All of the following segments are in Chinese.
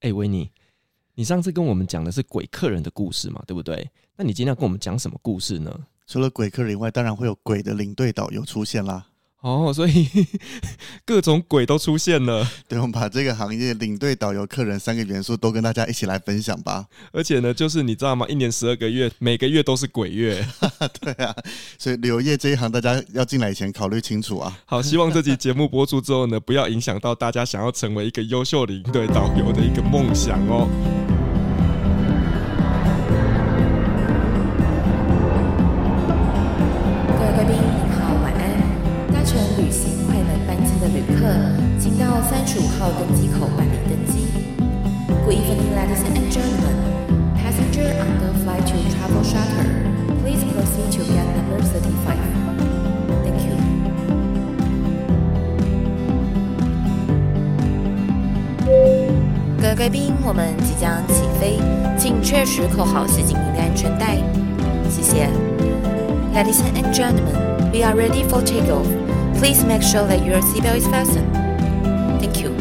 哎，维尼，你上次跟我们讲的是鬼客人的故事嘛，对不对？那你今天要跟我们讲什么故事呢？除了鬼客人以外，当然会有鬼的领队导游出现啦。哦，所以 各种鬼都出现了。对，我们把这个行业领队、导游、客人三个元素都跟大家一起来分享吧。而且呢，就是你知道吗？一年十二个月，每个月都是鬼月。对啊，所以旅游业这一行，大家要进来以前考虑清楚啊。好，希望这集节目播出之后呢，不要影响到大家想要成为一个优秀领队导游的一个梦想哦。我们即将起飞，请确实扣好系紧您的安全带。谢谢。Ladies and gentlemen, we are ready for takeoff. Please make sure that your seatbelt is fastened. Thank you.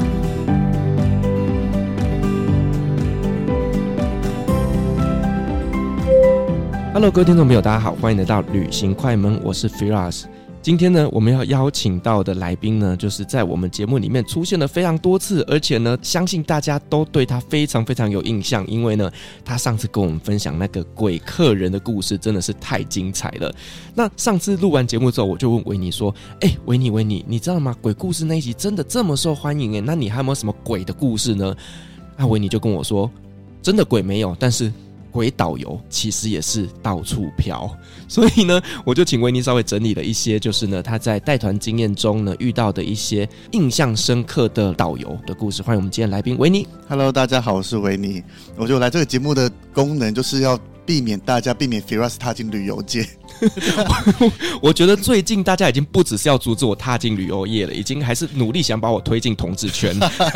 Hello，各位听众朋友，大家好，欢迎来到旅行快门，我是 Firas。今天呢，我们要邀请到的来宾呢，就是在我们节目里面出现了非常多次，而且呢，相信大家都对他非常非常有印象，因为呢，他上次跟我们分享那个鬼客人的故事真的是太精彩了。那上次录完节目之后，我就问维尼说：“哎，维尼，维尼，你知道吗？鬼故事那一集真的这么受欢迎诶？那你还有没有什么鬼的故事呢？”那维尼就跟我说：“真的鬼没有，但是。”鬼导游其实也是到处飘，所以呢，我就请维尼稍微整理了一些，就是呢，他在带团经验中呢遇到的一些印象深刻的导游的故事。欢迎我们今天来宾维尼。Hello，大家好，我是维尼。我就来这个节目的功能就是要避免大家避免 Firas 踏进旅游界。我觉得最近大家已经不只是要阻止我踏进旅游业了，已经还是努力想把我推进同志圈。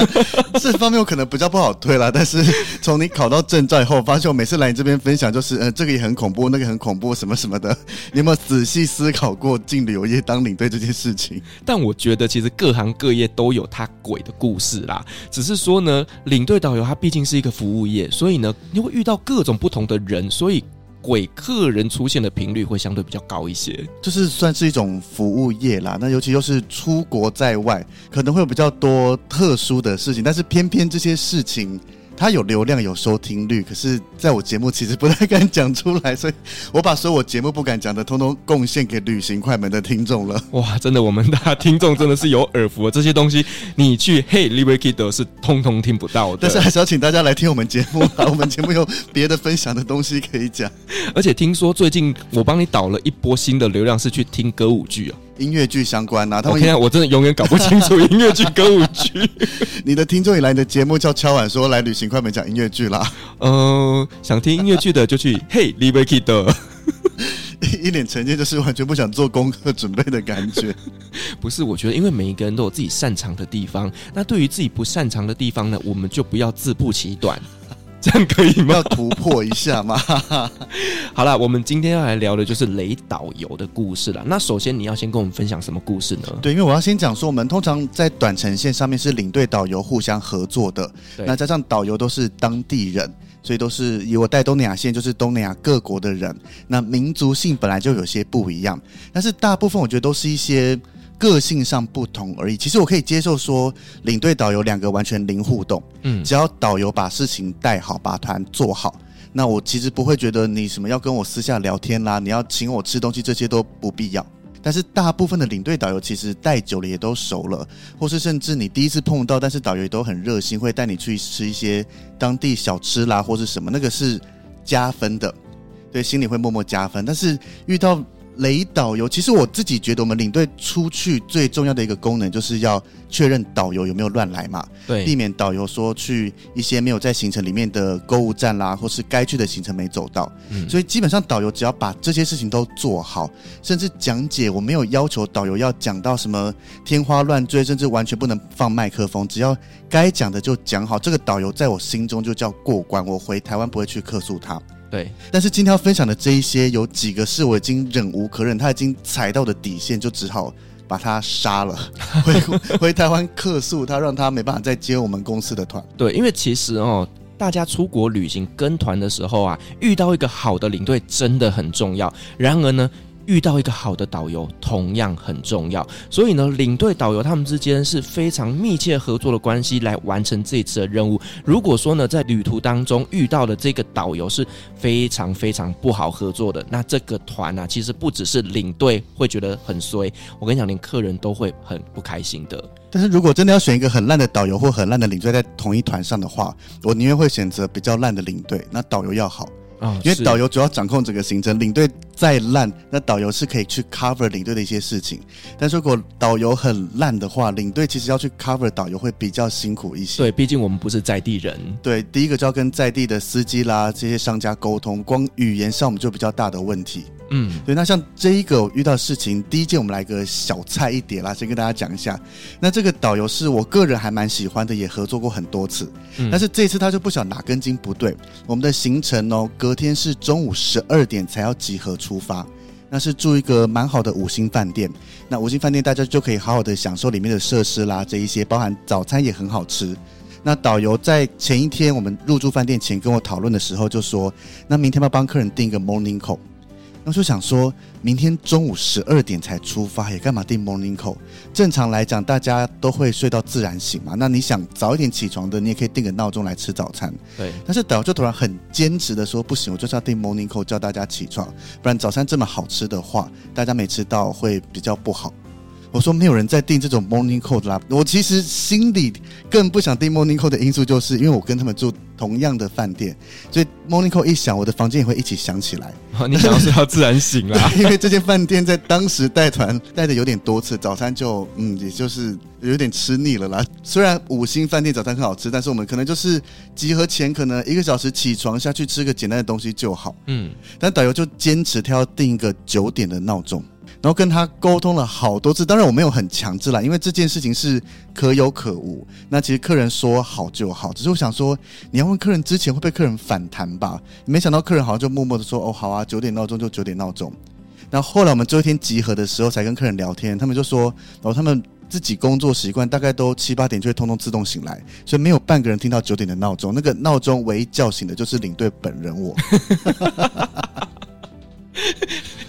这方面我可能比较不好推啦，但是从你考到证照以后，发现我每次来你这边分享，就是呃，这个也很恐怖，那个很恐怖，什么什么的。你有没有仔细思考过进旅游业当领队这件事情？但我觉得其实各行各业都有他鬼的故事啦，只是说呢，领队导游他毕竟是一个服务业，所以呢，你会遇到各种不同的人，所所以。鬼客人出现的频率会相对比较高一些，就是算是一种服务业啦。那尤其又是出国在外，可能会有比较多特殊的事情，但是偏偏这些事情。他有流量，有收听率，可是在我节目其实不太敢讲出来，所以我把所有我节目不敢讲的，通通贡献给旅行快门的听众了。哇，真的，我们的听众真的是有耳福，这些东西你去嘿 Kid 是通通听不到的。但是还是要请大家来听我们节目啊，我们节目有别的分享的东西可以讲。而且听说最近我帮你导了一波新的流量，是去听歌舞剧啊。音乐剧相关呐，他们现在我真的永远搞不清楚音乐剧、歌舞剧。你的听众也来你的节目叫敲碗说来旅行快门讲音乐剧啦。嗯，想听音乐剧的就去嘿，Live Kid。一脸成见，就是完全不想做功课准备的感觉。不是，我觉得因为每一个人都有自己擅长的地方，那对于自己不擅长的地方呢，我们就不要自不其短。这样可以吗？要突破一下嘛。好了，我们今天要来聊的就是雷导游的故事了。那首先你要先跟我们分享什么故事呢？对，因为我要先讲说，我们通常在短程线上面是领队导游互相合作的，那加上导游都是当地人，所以都是以我带东南亚线，就是东南亚各国的人，那民族性本来就有些不一样，但是大部分我觉得都是一些。个性上不同而已。其实我可以接受说，领队导游两个完全零互动，嗯，只要导游把事情带好，把团做好，那我其实不会觉得你什么要跟我私下聊天啦，你要请我吃东西这些都不必要。但是大部分的领队导游其实带久了也都熟了，或是甚至你第一次碰到，但是导游也都很热心，会带你去吃一些当地小吃啦，或是什么，那个是加分的，对，心里会默默加分。但是遇到。雷导游，其实我自己觉得，我们领队出去最重要的一个功能，就是要确认导游有没有乱来嘛，对，避免导游说去一些没有在行程里面的购物站啦，或是该去的行程没走到。嗯，所以基本上导游只要把这些事情都做好，甚至讲解，我没有要求导游要讲到什么天花乱坠，甚至完全不能放麦克风，只要该讲的就讲好，这个导游在我心中就叫过关，我回台湾不会去客诉他。对，但是今天要分享的这一些，有几个是我已经忍无可忍，他已经踩到的底线，就只好把他杀了，回回台湾客诉他，让他没办法再接我们公司的团。对，因为其实哦，大家出国旅行跟团的时候啊，遇到一个好的领队真的很重要。然而呢，遇到一个好的导游同样很重要，所以呢，领队导游他们之间是非常密切合作的关系来完成这一次的任务。如果说呢，在旅途当中遇到的这个导游是非常非常不好合作的，那这个团啊，其实不只是领队会觉得很衰，我跟你讲，连客人都会很不开心的。但是如果真的要选一个很烂的导游或很烂的领队在同一团上的话，我宁愿会选择比较烂的领队，那导游要好。哦、因为导游主要掌控整个行程，领队再烂，那导游是可以去 cover 领队的一些事情。但是如果导游很烂的话，领队其实要去 cover 导游会比较辛苦一些。对，毕竟我们不是在地人。对，第一个就要跟在地的司机啦这些商家沟通，光语言上我们就比较大的问题。嗯，对，那像这一个我遇到事情，第一件我们来个小菜一碟啦，先跟大家讲一下。那这个导游是我个人还蛮喜欢的，也合作过很多次。嗯，但是这次他就不晓得哪根筋不对。我们的行程哦，隔天是中午十二点才要集合出发，那是住一个蛮好的五星饭店。那五星饭店大家就可以好好的享受里面的设施啦，这一些包含早餐也很好吃。那导游在前一天我们入住饭店前跟我讨论的时候就说，那明天要帮客人订一个 morning call。那就想说，明天中午十二点才出发，也干嘛订 morning call？正常来讲，大家都会睡到自然醒嘛。那你想早一点起床的，你也可以定个闹钟来吃早餐。对。但是导游就突然很坚持的说，不行，我就是要订 morning call，叫大家起床，不然早餐这么好吃的话，大家没吃到会比较不好。我说没有人在订这种 morning call 啦。我其实心里更不想订 morning call 的因素，就是因为我跟他们住同样的饭店，所以 morning call 一响，我的房间也会一起响起来。哦，你想要睡到自然醒啦。因为这间饭店在当时带团带的有点多次，早餐就嗯，也就是有点吃腻了啦。虽然五星饭店早餐很好吃，但是我们可能就是集合前可能一个小时起床下去吃个简单的东西就好。嗯，但导游就坚持他要订一个九点的闹钟。然后跟他沟通了好多次，当然我没有很强制啦，因为这件事情是可有可无。那其实客人说好就好，只是我想说，你要问客人之前会被客人反弹吧？没想到客人好像就默默的说：“哦，好啊，九点闹钟就九点闹钟。”那后来我们最后一天集合的时候，才跟客人聊天，他们就说：“然后他们自己工作习惯，大概都七八点就会通通自动醒来，所以没有半个人听到九点的闹钟。那个闹钟唯一叫醒的就是领队本人我。”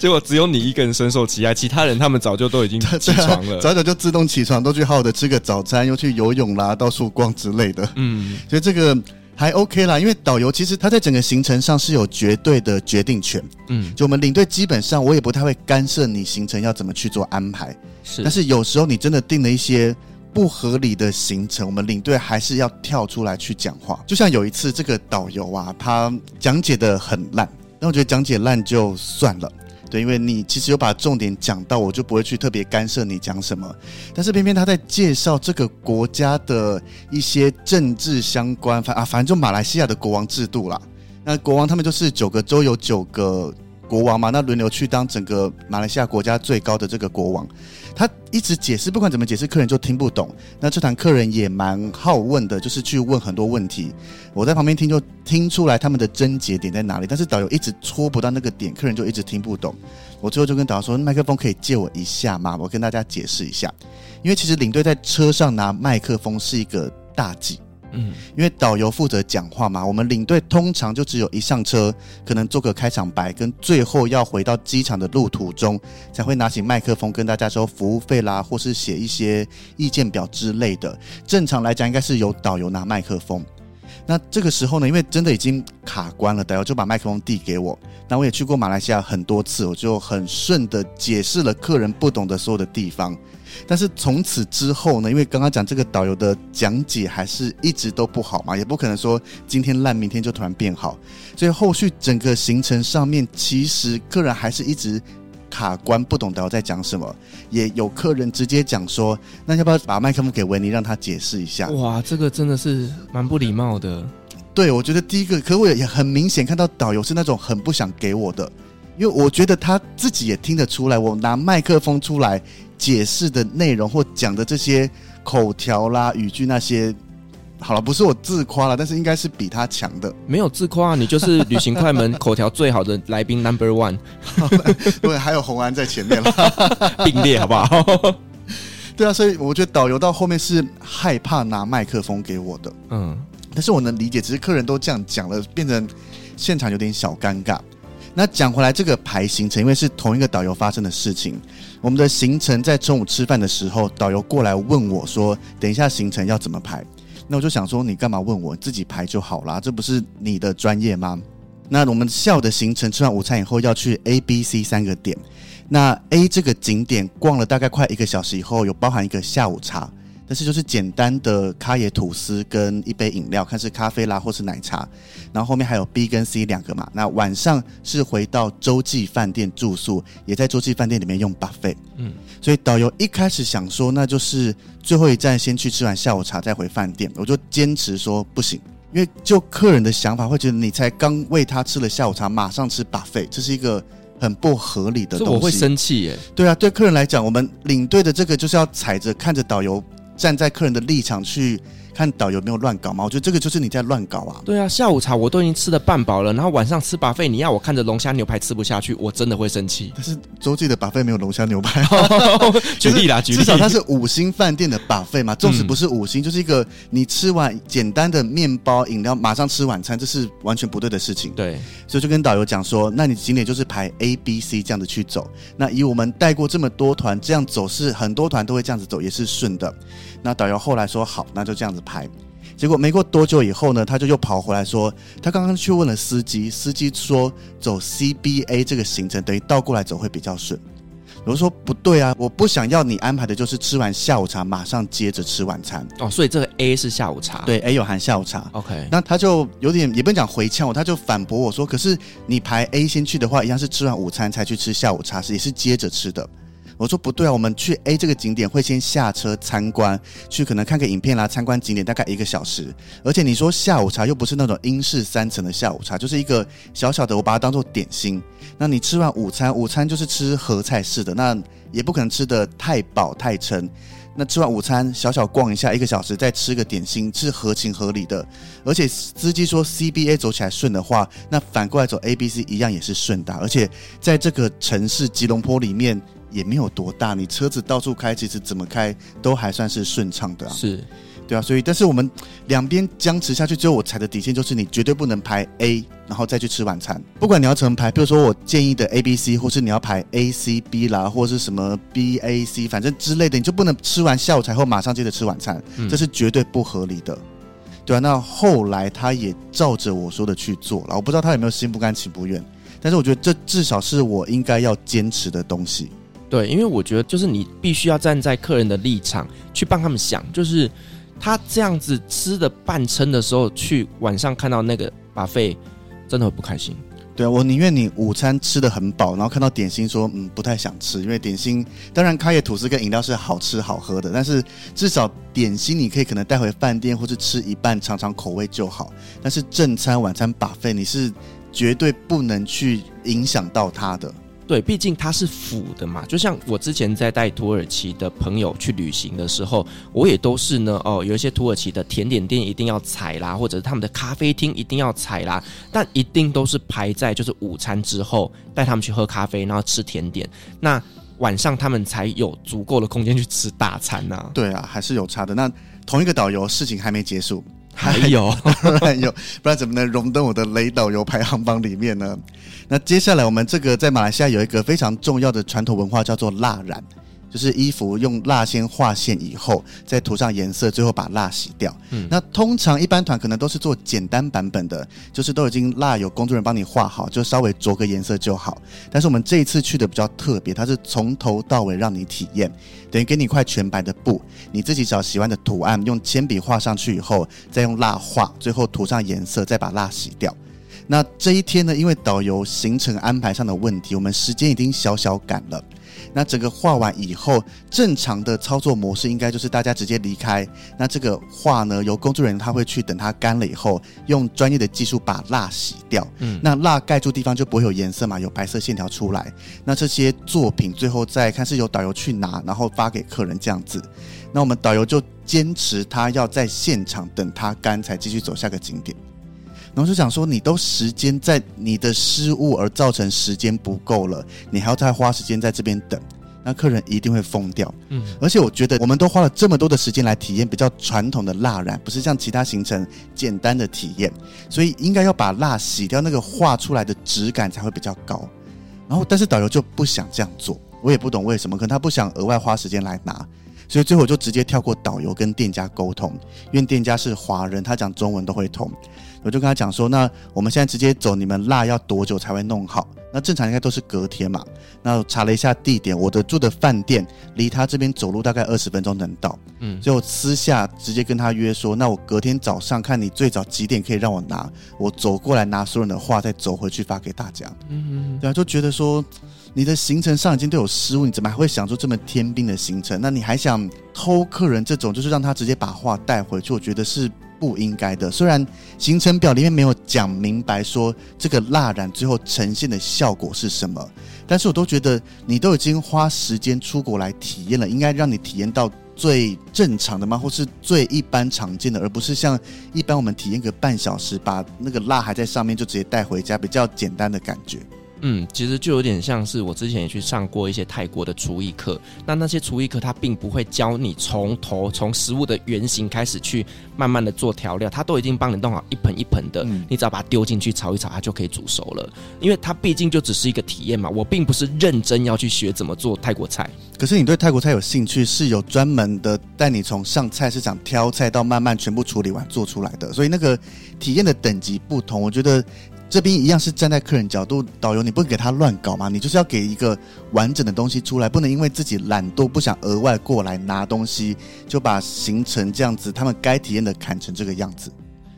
结果只有你一个人深受其害，其他人他们早就都已经起床了，早早就自动起床，都去好好的吃个早餐，又去游泳啦，到处逛之类的。嗯，所以这个还 OK 啦，因为导游其实他在整个行程上是有绝对的决定权。嗯，就我们领队基本上我也不太会干涉你行程要怎么去做安排。是，但是有时候你真的定了一些不合理的行程，我们领队还是要跳出来去讲话。就像有一次这个导游啊，他讲解的很烂，那我觉得讲解烂就算了。对，因为你其实有把重点讲到，我就不会去特别干涉你讲什么。但是偏偏他在介绍这个国家的一些政治相关，反啊，反正就马来西亚的国王制度啦。那国王他们就是九个州有九个国王嘛，那轮流去当整个马来西亚国家最高的这个国王。他一直解释，不管怎么解释，客人就听不懂。那这堂客人也蛮好问的，就是去问很多问题。我在旁边听，就听出来他们的症结点在哪里。但是导游一直戳不到那个点，客人就一直听不懂。我最后就跟导游说：“麦克风可以借我一下吗？我跟大家解释一下。因为其实领队在车上拿麦克风是一个大忌。”嗯，因为导游负责讲话嘛，我们领队通常就只有一上车，可能做个开场白，跟最后要回到机场的路途中，才会拿起麦克风跟大家说服务费啦，或是写一些意见表之类的。正常来讲，应该是由导游拿麦克风。那这个时候呢，因为真的已经卡关了，导游就把麦克风递给我。那我也去过马来西亚很多次，我就很顺的解释了客人不懂的所有的地方。但是从此之后呢，因为刚刚讲这个导游的讲解还是一直都不好嘛，也不可能说今天烂，明天就突然变好，所以后续整个行程上面，其实客人还是一直卡关，不懂导游在讲什么，也有客人直接讲说，那要不要把麦克风给维尼，让他解释一下？哇，这个真的是蛮不礼貌的。对，我觉得第一个，可我也很明显看到导游是那种很不想给我的，因为我觉得他自己也听得出来，我拿麦克风出来。解释的内容或讲的这些口条啦、语句那些，好了，不是我自夸了，但是应该是比他强的。没有自夸啊，你就是旅行快门口条最好的来宾 Number One。对，还有红安在前面了，并列好不好？对啊，所以我觉得导游到后面是害怕拿麦克风给我的。嗯，但是我能理解，只是客人都这样讲了，变成现场有点小尴尬。那讲回来，这个排行程，因为是同一个导游发生的事情。我们的行程在中午吃饭的时候，导游过来问我说：“等一下行程要怎么排？”那我就想说：“你干嘛问我？自己排就好啦，这不是你的专业吗？”那我们下午的行程，吃完午餐以后要去 A、B、C 三个点。那 A 这个景点逛了大概快一个小时以后，有包含一个下午茶。但是就是简单的咖椰吐司跟一杯饮料，看是咖啡啦或是奶茶，然后后面还有 B 跟 C 两个嘛。那晚上是回到洲际饭店住宿，也在洲际饭店里面用 buffet。嗯，所以导游一开始想说，那就是最后一站先去吃完下午茶再回饭店。我就坚持说不行，因为就客人的想法会觉得你才刚喂他吃了下午茶，马上吃 buffet，这是一个很不合理的东西。我会生气耶。对啊，对客人来讲，我们领队的这个就是要踩着看着导游。站在客人的立场去看导游没有乱搞吗？我觉得这个就是你在乱搞啊！对啊，下午茶我都已经吃的半饱了，然后晚上吃 buffet，你要我看着龙虾牛排吃不下去，我真的会生气。但是洲际的 buffet 没有龙虾牛排，举例啦，举例，至少它是五星饭店的 buffet 嘛，纵使不是五星，就是一个你吃完简单的面包饮料，马上吃晚餐，这是完全不对的事情。对，所以就跟导游讲说，那你景点就是排 A、B、C 这样子去走。那以我们带过这么多团，这样走是很多团都会这样子走，也是顺的。那导游后来说好，那就这样子排。结果没过多久以后呢，他就又跑回来说，他刚刚去问了司机，司机说走 CBA 这个行程等于倒过来走会比较顺。我说不对啊，我不想要你安排的就是吃完下午茶马上接着吃晚餐哦。所以这个 A 是下午茶，对，A 有含下午茶。OK，那他就有点也不能讲回呛我，他就反驳我说，可是你排 A 先去的话，一样是吃完午餐才去吃下午茶，是也是接着吃的。我说不对啊，我们去 A 这个景点会先下车参观，去可能看个影片啦，参观景点大概一个小时。而且你说下午茶又不是那种英式三层的下午茶，就是一个小小的，我把它当做点心。那你吃完午餐，午餐就是吃合菜式的，那也不可能吃得太饱太撑。那吃完午餐，小小逛一下一个小时，再吃个点心，是合情合理的。而且司机说 CBA 走起来顺的话，那反过来走 ABC 一样也是顺的。而且在这个城市吉隆坡里面。也没有多大，你车子到处开，其实怎么开都还算是顺畅的啊。是，对啊，所以但是我们两边僵持下去，之后我踩的底线就是你绝对不能排 A，然后再去吃晚餐。不管你要怎么排，比如说我建议的 A、B、C，或是你要排 A、C、B 啦，或是什么 B、A、C，反正之类的，你就不能吃完下午茶后马上接着吃晚餐，这是绝对不合理的。对啊，那后来他也照着我说的去做了，我不知道他有没有心不甘情不愿，但是我觉得这至少是我应该要坚持的东西。对，因为我觉得就是你必须要站在客人的立场去帮他们想，就是他这样子吃的半撑的时候，去晚上看到那个把费真的会不开心。对啊，我宁愿你午餐吃得很饱，然后看到点心说嗯不太想吃，因为点心当然开业吐司跟饮料是好吃好喝的，但是至少点心你可以可能带回饭店或是吃一半尝尝口味就好。但是正餐晚餐把费你是绝对不能去影响到他的。对，毕竟它是辅的嘛。就像我之前在带土耳其的朋友去旅行的时候，我也都是呢。哦，有一些土耳其的甜点店一定要踩啦，或者是他们的咖啡厅一定要踩啦，但一定都是排在就是午餐之后带他们去喝咖啡，然后吃甜点。那晚上他们才有足够的空间去吃大餐呐。对啊，还是有差的。那同一个导游，事情还没结束。还有，当然有，不然怎么能荣登我的雷导游排行榜里面呢？那接下来我们这个在马来西亚有一个非常重要的传统文化，叫做蜡染。就是衣服用蜡先画线以后，再涂上颜色，最后把蜡洗掉。嗯，那通常一般团可能都是做简单版本的，就是都已经蜡有工作人员帮你画好，就稍微着个颜色就好。但是我们这一次去的比较特别，它是从头到尾让你体验，等于给你一块全白的布，你自己找喜欢的图案，用铅笔画上去以后，再用蜡画，最后涂上颜色，再把蜡洗掉。那这一天呢，因为导游行程安排上的问题，我们时间已经小小赶了。那整个画完以后，正常的操作模式应该就是大家直接离开。那这个画呢，由工作人员他会去等它干了以后，用专业的技术把蜡洗掉。嗯，那蜡盖住地方就不会有颜色嘛，有白色线条出来。那这些作品最后再看是由导游去拿，然后发给客人这样子。那我们导游就坚持他要在现场等它干，才继续走下个景点。然后就想说，你都时间在你的失误而造成时间不够了，你还要再花时间在这边等，那客人一定会疯掉。嗯，而且我觉得我们都花了这么多的时间来体验比较传统的蜡染，不是像其他行程简单的体验，所以应该要把蜡洗掉，那个画出来的质感才会比较高。然后，但是导游就不想这样做，我也不懂为什么，可能他不想额外花时间来拿。所以最后我就直接跳过导游跟店家沟通，因为店家是华人，他讲中文都会通。我就跟他讲说，那我们现在直接走，你们蜡要多久才会弄好？那正常应该都是隔天嘛。那我查了一下地点，我的住的饭店离他这边走路大概二十分钟能到。嗯，所以我私下直接跟他约说，那我隔天早上看你最早几点可以让我拿，我走过来拿所有人的话，再走回去发给大家。嗯嗯，对啊，就觉得说。你的行程上已经都有失误，你怎么还会想出这么天兵的行程？那你还想偷客人这种，就是让他直接把画带回去？我觉得是不应该的。虽然行程表里面没有讲明白说这个蜡染最后呈现的效果是什么，但是我都觉得你都已经花时间出国来体验了，应该让你体验到最正常的吗？或是最一般常见的，而不是像一般我们体验个半小时，把那个蜡还在上面就直接带回家，比较简单的感觉。嗯，其实就有点像是我之前也去上过一些泰国的厨艺课，那那些厨艺课它并不会教你从头从食物的原型开始去慢慢的做调料，它都已经帮你弄好一盆一盆的，嗯、你只要把它丢进去炒一炒，它就可以煮熟了。因为它毕竟就只是一个体验嘛，我并不是认真要去学怎么做泰国菜。可是你对泰国菜有兴趣，是有专门的带你从上菜市场挑菜到慢慢全部处理完做出来的，所以那个体验的等级不同，我觉得。这边一样是站在客人角度，导游你不给他乱搞吗？你就是要给一个完整的东西出来，不能因为自己懒惰不想额外过来拿东西，就把行程这样子他们该体验的砍成这个样子。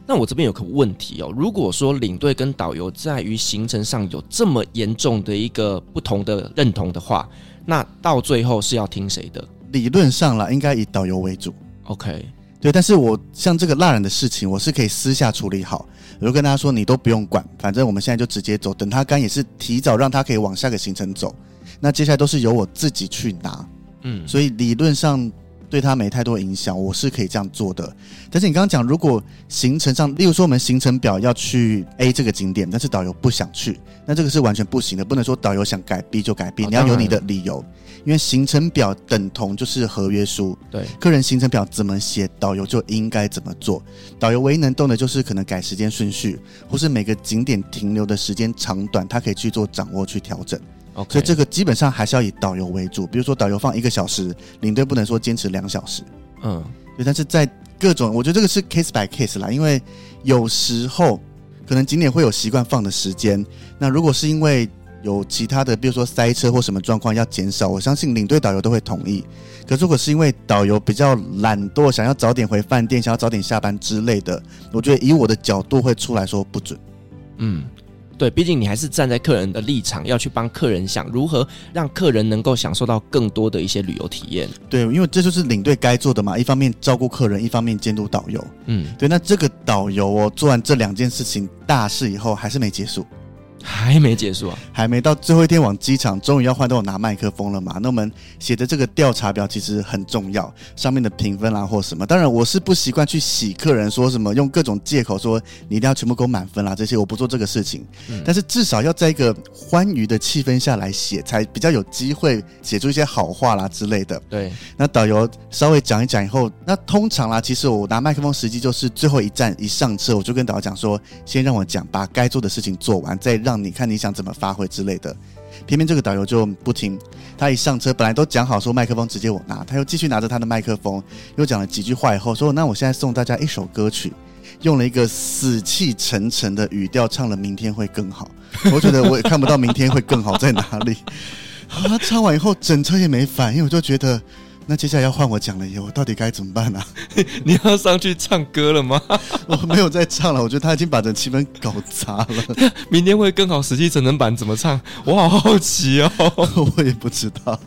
那我这边有个问题哦，如果说领队跟导游在于行程上有这么严重的一个不同的认同的话，那到最后是要听谁的？理论上啦，应该以导游为主。OK，对，但是我像这个蜡染的事情，我是可以私下处理好。我就跟他说：“你都不用管，反正我们现在就直接走。等他干也是提早让他可以往下个行程走。那接下来都是由我自己去拿，嗯，所以理论上对他没太多影响，我是可以这样做的。但是你刚刚讲，如果行程上，例如说我们行程表要去 A 这个景点，但是导游不想去，那这个是完全不行的，不能说导游想改 B 就改 B，你要有你的理由。”因为行程表等同就是合约书，对，客人行程表怎么写，导游就应该怎么做。导游唯一能动的就是可能改时间顺序，或是每个景点停留的时间长短，他可以去做掌握去调整。所以这个基本上还是要以导游为主。比如说导游放一个小时，领队不能说坚持两小时。嗯，对。但是在各种，我觉得这个是 case by case 啦，因为有时候可能景点会有习惯放的时间，那如果是因为有其他的，比如说塞车或什么状况要减少，我相信领队导游都会同意。可如果是因为导游比较懒惰，想要早点回饭店，想要早点下班之类的，我觉得以我的角度会出来说不准。嗯，对，毕竟你还是站在客人的立场，要去帮客人想如何让客人能够享受到更多的一些旅游体验。对，因为这就是领队该做的嘛，一方面照顾客人，一方面监督导游。嗯，对。那这个导游哦，做完这两件事情大事以后，还是没结束。还没结束啊，还没到最后一天往机场，终于要换到我拿麦克风了嘛？那我们写的这个调查表其实很重要，上面的评分啦或什么。当然我是不习惯去洗客人，说什么用各种借口说你一定要全部给我满分啦，这些我不做这个事情。嗯，但是至少要在一个欢愉的气氛下来写，才比较有机会写出一些好话啦之类的。对，那导游稍微讲一讲以后，那通常啦，其实我拿麦克风时机就是最后一站一上车，我就跟导游讲说，先让我讲，把该做的事情做完，再让。你看你想怎么发挥之类的，偏偏这个导游就不听。他一上车，本来都讲好说麦克风直接我拿，他又继续拿着他的麦克风，又讲了几句话以后说：“那我现在送大家一首歌曲，用了一个死气沉沉的语调唱了《明天会更好》。”我觉得我也看不到明天会更好在哪里。他，唱完以后整车也没反应，我就觉得那接下来要换我讲了耶，我到底该怎么办呢、啊？你要上去唱歌了吗？我没有在唱了，我觉得他已经把整气氛搞砸了。明天会更好，实际成人版怎么唱？我好好奇哦。我也不知道。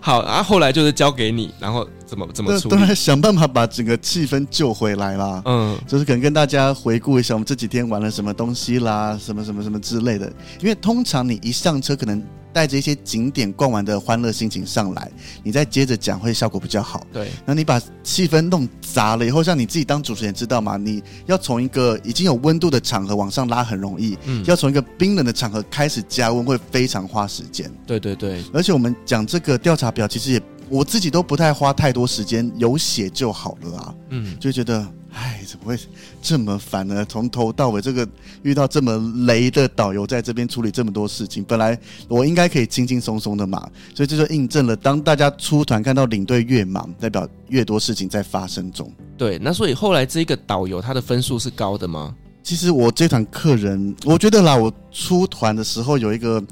好啊，后来就是交给你，然后怎么怎么处理？当然想办法把整个气氛救回来啦。嗯，就是可能跟大家回顾一下我们这几天玩了什么东西啦，什么什么什么之类的。因为通常你一上车，可能。带着一些景点逛完的欢乐心情上来，你再接着讲会效果比较好。对，那你把气氛弄砸了以后，像你自己当主持人知道吗？你要从一个已经有温度的场合往上拉很容易，嗯，要从一个冰冷的场合开始加温会非常花时间。对对对，而且我们讲这个调查表，其实也我自己都不太花太多时间，有写就好了啊。嗯，就觉得。哎，怎么会这么烦呢？从头到尾，这个遇到这么雷的导游在这边处理这么多事情，本来我应该可以轻轻松松的嘛，所以这就印证了，当大家出团看到领队越忙，代表越多事情在发生中。对，那所以后来这个导游他的分数是高的吗？其实我这团客人，我觉得啦，我出团的时候有一个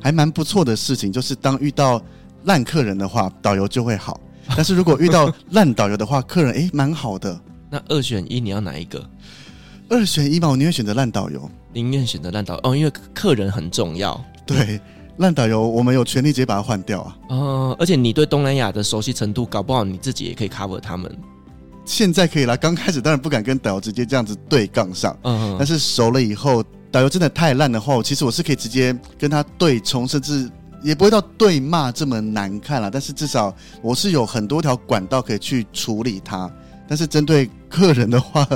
还蛮不错的事情，就是当遇到烂客人的话，导游就会好；但是如果遇到 烂导游的话，客人诶蛮好的。那二选一，你要哪一个？二选一嘛，我宁愿选择烂导游，宁愿选择烂导游哦，因为客人很重要。对，烂导游我们有权利直接把它换掉啊。哦，而且你对东南亚的熟悉程度，搞不好你自己也可以 cover 他们。现在可以了，刚开始当然不敢跟导游直接这样子对杠上，嗯，但是熟了以后，导游真的太烂的话，其实我是可以直接跟他对冲，甚至也不会到对骂这么难看了。但是至少我是有很多条管道可以去处理它。但是针对客人的话，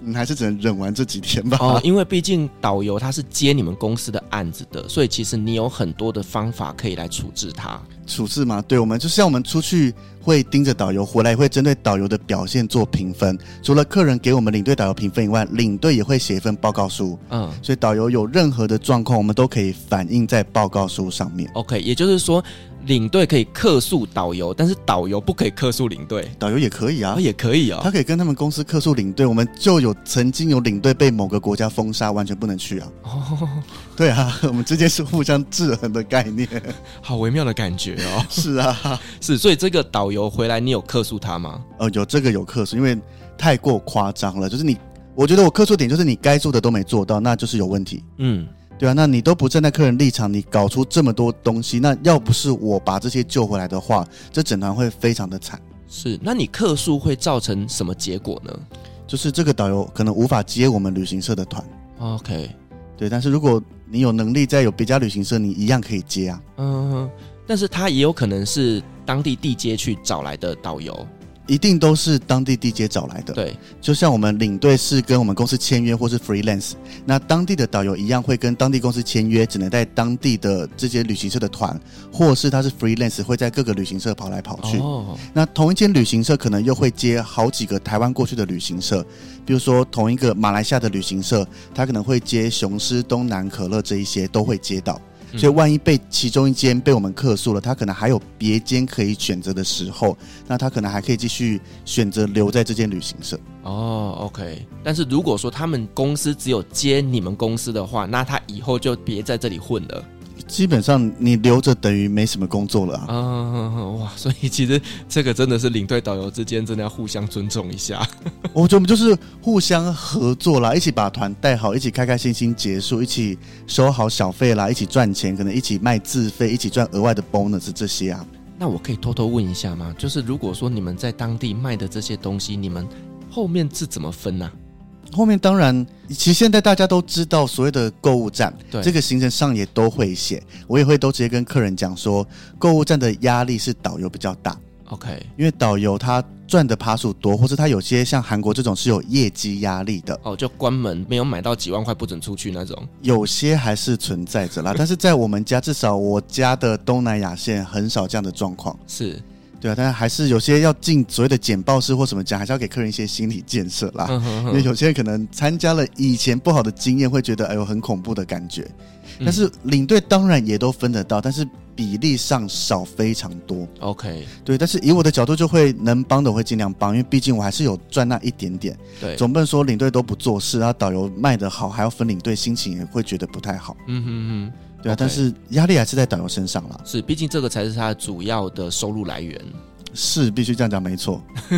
你还是只能忍完这几天吧。哦，因为毕竟导游他是接你们公司的案子的，所以其实你有很多的方法可以来处置他。处置吗？对，我们就像我们出去会盯着导游，回来也会针对导游的表现做评分。除了客人给我们领队导游评分以外，领队也会写一份报告书。嗯，所以导游有任何的状况，我们都可以反映在报告书上面。OK，也就是说。领队可以客诉导游，但是导游不可以客诉领队。导游也可以啊，也可以啊、哦，他可以跟他们公司客诉领队。我们就有曾经有领队被某个国家封杀，完全不能去啊。哦，对啊，我们之间是互相制衡的概念，好微妙的感觉哦。是啊，是，所以这个导游回来，你有客诉他吗？呃，有这个有客诉，因为太过夸张了。就是你，我觉得我客诉点就是你该做的都没做到，那就是有问题。嗯。对啊，那你都不站在客人立场，你搞出这么多东西，那要不是我把这些救回来的话，这整团会非常的惨。是，那你客诉会造成什么结果呢？就是这个导游可能无法接我们旅行社的团。OK，对，但是如果你有能力再有别家旅行社，你一样可以接啊。嗯，但是他也有可能是当地地接去找来的导游。一定都是当地地接找来的，对，就像我们领队是跟我们公司签约或是 freelance，那当地的导游一样会跟当地公司签约，只能带当地的这些旅行社的团，或是他是 freelance 会在各个旅行社跑来跑去。哦，那同一间旅行社可能又会接好几个台湾过去的旅行社，比如说同一个马来西亚的旅行社，他可能会接雄狮、东南可乐这一些都会接到。所以，万一被其中一间被我们客诉了，他可能还有别间可以选择的时候，那他可能还可以继续选择留在这间旅行社。哦，OK。但是如果说他们公司只有接你们公司的话，那他以后就别在这里混了。基本上你留着等于没什么工作了啊！嗯，哇，所以其实这个真的是领队导游之间真的要互相尊重一下。我觉得我们就是互相合作啦，一起把团带好，一起开开心心结束，一起收好小费啦，一起赚钱，可能一起卖自费，一起赚额外的 bonus 这些啊。那我可以偷偷问一下吗？就是如果说你们在当地卖的这些东西，你们后面是怎么分呢、啊？后面当然，其实现在大家都知道所谓的购物站，对。这个行程上也都会写，我也会都直接跟客人讲说，购物站的压力是导游比较大，OK，因为导游他赚的趴数多，或者他有些像韩国这种是有业绩压力的，哦，就关门没有买到几万块不准出去那种，有些还是存在着啦，但是在我们家至少我家的东南亚线很少这样的状况，是。对啊，但是还是有些要进所谓的简报室或什么讲，还是要给客人一些心理建设啦。嗯、哼哼因为有些人可能参加了以前不好的经验，会觉得哎呦很恐怖的感觉。但是领队当然也都分得到，但是比例上少非常多。OK，对，但是以我的角度就会能帮的我会尽量帮，因为毕竟我还是有赚那一点点。对，总不能说领队都不做事，然后导游卖的好还要分领队，心情也会觉得不太好。嗯哼哼。对啊但是压力还是在导游身上了。是，毕竟这个才是他主要的收入来源。是，必须这样讲，没错。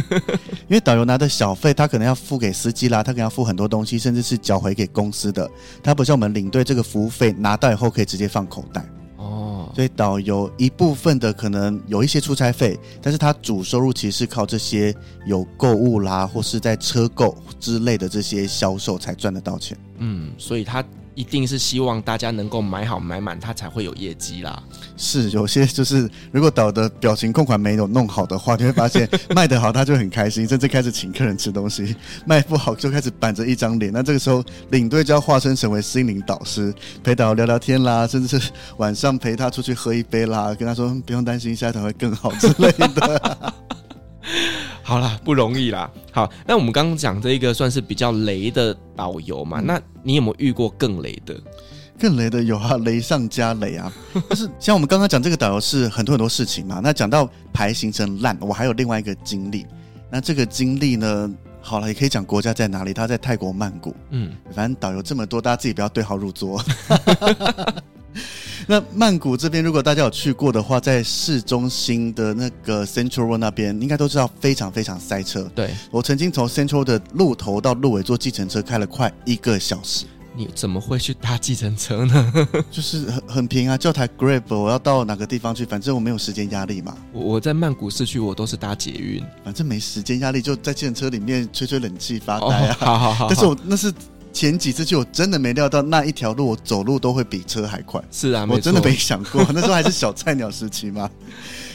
因为导游拿的小费，他可能要付给司机啦，他可能要付很多东西，甚至是缴回给公司的。他不像我们领队这个服务费拿到以后可以直接放口袋。哦，所以导游一部分的可能有一些出差费，但是他主收入其实是靠这些有购物啦，或是在车购之类的这些销售才赚得到钱。嗯，所以他。一定是希望大家能够买好买满，他才会有业绩啦。是有些就是，如果导的表情控款没有弄好的话，你会发现卖得好他就很开心，甚至开始请客人吃东西；卖不好就开始板着一张脸。那这个时候领队就要化身成为心灵导师，陪导聊聊天啦，甚至是晚上陪他出去喝一杯啦，跟他说不用担心，下一场会更好之类的。好啦，不容易啦。好，那我们刚刚讲这一个算是比较雷的导游嘛？嗯、那你有没有遇过更雷的？更雷的有啊，雷上加雷啊！就是像我们刚刚讲这个导游是很多很多事情嘛。那讲到排行程烂，我还有另外一个经历。那这个经历呢，好了，也可以讲国家在哪里？他在泰国曼谷。嗯，反正导游这么多，大家自己不要对号入座。那曼谷这边，如果大家有去过的话，在市中心的那个 Central Road 那边，应该都知道非常非常塞车。对，我曾经从 Central 的路头到路尾坐计程车开了快一个小时。你怎么会去搭计程车呢？就是很很平啊，叫台 Grab，我要到哪个地方去，反正我没有时间压力嘛。我我在曼谷市区，我都是搭捷运，反正没时间压力，就在计程车里面吹吹冷气发呆啊。哦、好好好，但是我那是。前几次去，我真的没料到那一条路我走路都会比车还快。是啊，我真的没想过，那时候还是小菜鸟时期嘛。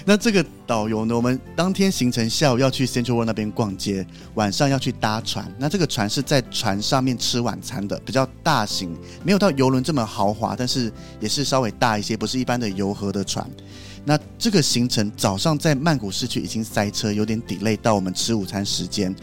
那这个导游呢，我们当天行程下午要去 Central World 那边逛街，晚上要去搭船。那这个船是在船上面吃晚餐的，比较大型，没有到游轮这么豪华，但是也是稍微大一些，不是一般的游河的船。那这个行程早上在曼谷市区已经塞车，有点 delay 到我们吃午餐时间。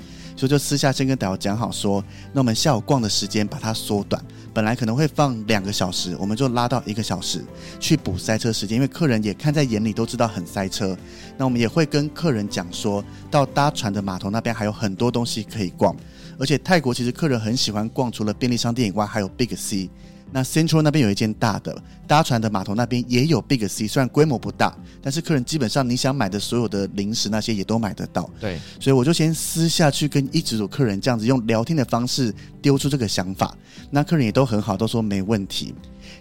所以就私下先跟导游讲好说，那我们下午逛的时间把它缩短，本来可能会放两个小时，我们就拉到一个小时去补塞车时间，因为客人也看在眼里，都知道很塞车。那我们也会跟客人讲说，到搭船的码头那边还有很多东西可以逛，而且泰国其实客人很喜欢逛，除了便利商店以外，还有 Big C。那 Central 那边有一间大的搭船的码头，那边也有 Big C，虽然规模不大，但是客人基本上你想买的所有的零食那些也都买得到。对，所以我就先私下去跟一直组客人这样子用聊天的方式丢出这个想法，那客人也都很好，都说没问题。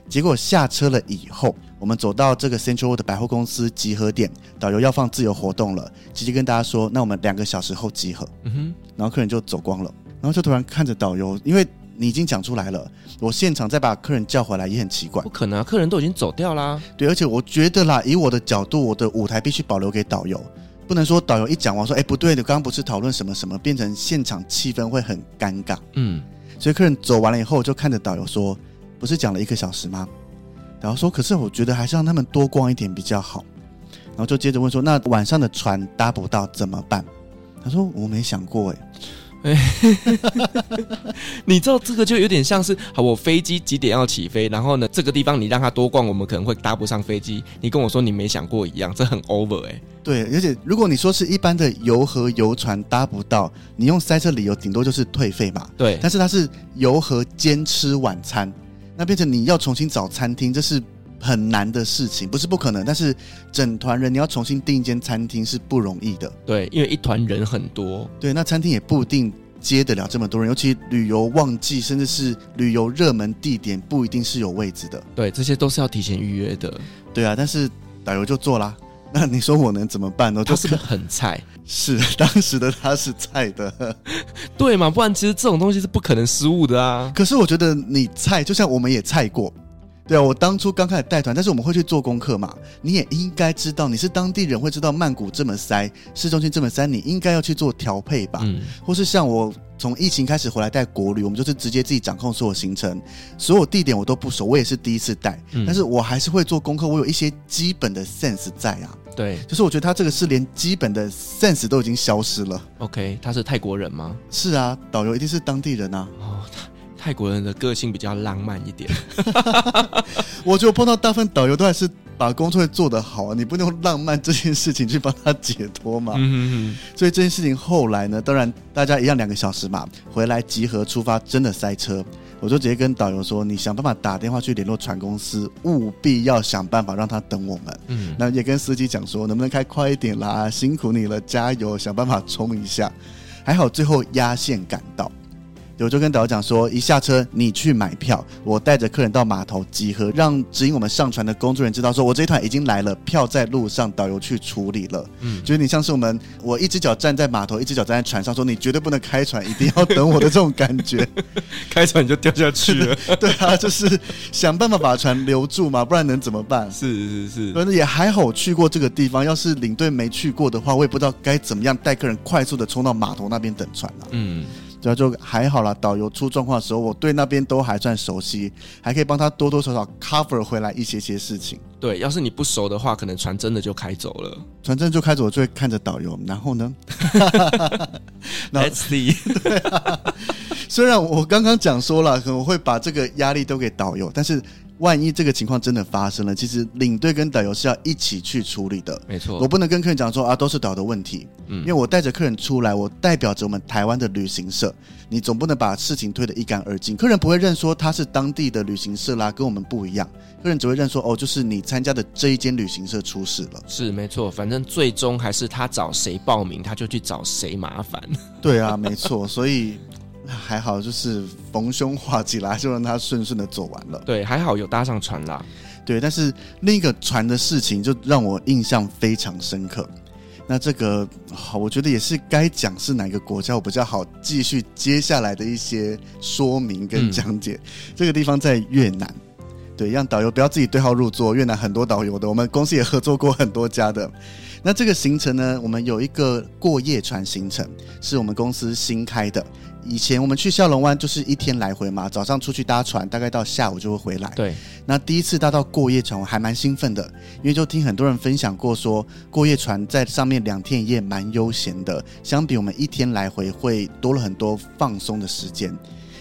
结果下车了以后，我们走到这个 Central 的百货公司集合点，导游要放自由活动了，直接跟大家说，那我们两个小时后集合。嗯哼，然后客人就走光了，然后就突然看着导游，因为。你已经讲出来了，我现场再把客人叫回来也很奇怪。不可能啊，客人都已经走掉啦。对，而且我觉得啦，以我的角度，我的舞台必须保留给导游，不能说导游一讲完说，哎，不对的，刚刚不是讨论什么什么，变成现场气氛会很尴尬。嗯，所以客人走完了以后，我就看着导游说，不是讲了一个小时吗？然后说，可是我觉得还是让他们多逛一点比较好。然后就接着问说，那晚上的船搭不到怎么办？他说，我没想过，哎。哎，你知道这个就有点像是，好，我飞机几点要起飞，然后呢，这个地方你让他多逛，我们可能会搭不上飞机。你跟我说你没想过一样，这很 over 哎。对，而且如果你说是一般的游和游船搭不到，你用塞车理由顶多就是退费嘛。对，但是它是游和兼吃晚餐，那变成你要重新找餐厅，这是。很难的事情，不是不可能，但是整团人你要重新订一间餐厅是不容易的。对，因为一团人很多，对，那餐厅也不一定接得了这么多人，尤其旅游旺季，甚至是旅游热门地点，不一定是有位置的。对，这些都是要提前预约的。对啊，但是导游就做啦。那你说我能怎么办呢？就是很菜，是当时的他是菜的，对嘛？不然其实这种东西是不可能失误的啊。可是我觉得你菜，就像我们也菜过。对啊，我当初刚开始带团，但是我们会去做功课嘛。你也应该知道，你是当地人，会知道曼谷这么塞，市中心这么塞，你应该要去做调配吧。嗯，或是像我从疫情开始回来带国旅，我们就是直接自己掌控所有行程，所有地点我都不熟，我也是第一次带，嗯，但是我还是会做功课，我有一些基本的 sense 在啊。对，就是我觉得他这个是连基本的 sense 都已经消失了。OK，他是泰国人吗？是啊，导游一定是当地人啊。哦。泰国人的个性比较浪漫一点，我觉得碰到大部分导游都还是把工作做得好啊，你不能用浪漫这件事情去帮他解脱嘛。嗯哼哼。所以这件事情后来呢，当然大家一样两个小时嘛，回来集合出发，真的塞车。我就直接跟导游说：“你想办法打电话去联络船公司，务必要想办法让他等我们。”嗯，那也跟司机讲说：“能不能开快一点啦？辛苦你了，加油，想办法冲一下。”还好最后压线赶到。我就跟导游讲说，一下车你去买票，我带着客人到码头集合，让指引我们上船的工作人员知道，说我这一团已经来了，票在路上，导游去处理了。嗯，就是你像是我们，我一只脚站在码头，一只脚站在船上，说你绝对不能开船，一定要等我的这种感觉，开船你就掉下去了。对啊，就是想办法把船留住嘛，不然能怎么办？是是是，反正也还好，我去过这个地方。要是领队没去过的话，我也不知道该怎么样带客人快速的冲到码头那边等船啊。嗯。主要就还好啦，导游出状况的时候，我对那边都还算熟悉，还可以帮他多多少少 cover 回来一些些事情。对，要是你不熟的话，可能船真的就开走了。船真的就开走，我就会看着导游，然后呢？Let's see。对啊，虽然我刚刚讲说了，可能会把这个压力都给导游，但是。万一这个情况真的发生了，其实领队跟导游是要一起去处理的。没错，我不能跟客人讲说啊，都是导游的问题。嗯，因为我带着客人出来，我代表着我们台湾的旅行社，你总不能把事情推得一干二净。客人不会认说他是当地的旅行社啦，跟我们不一样。客人只会认说哦，就是你参加的这一间旅行社出事了。是没错，反正最终还是他找谁报名，他就去找谁麻烦。对啊，没错，所以。还好，就是逢凶化吉啦，就让他顺顺的走完了。对，还好有搭上船啦。对，但是另一个船的事情就让我印象非常深刻。那这个好，我觉得也是该讲是哪个国家，我比较好继续接下来的一些说明跟讲解。嗯、这个地方在越南，对，让导游不要自己对号入座。越南很多导游的，我们公司也合作过很多家的。那这个行程呢，我们有一个过夜船行程，是我们公司新开的。以前我们去下龙湾就是一天来回嘛，早上出去搭船，大概到下午就会回来。对，那第一次搭到过夜船，我还蛮兴奋的，因为就听很多人分享过说，过夜船在上面两天一夜蛮悠闲的，相比我们一天来回会多了很多放松的时间。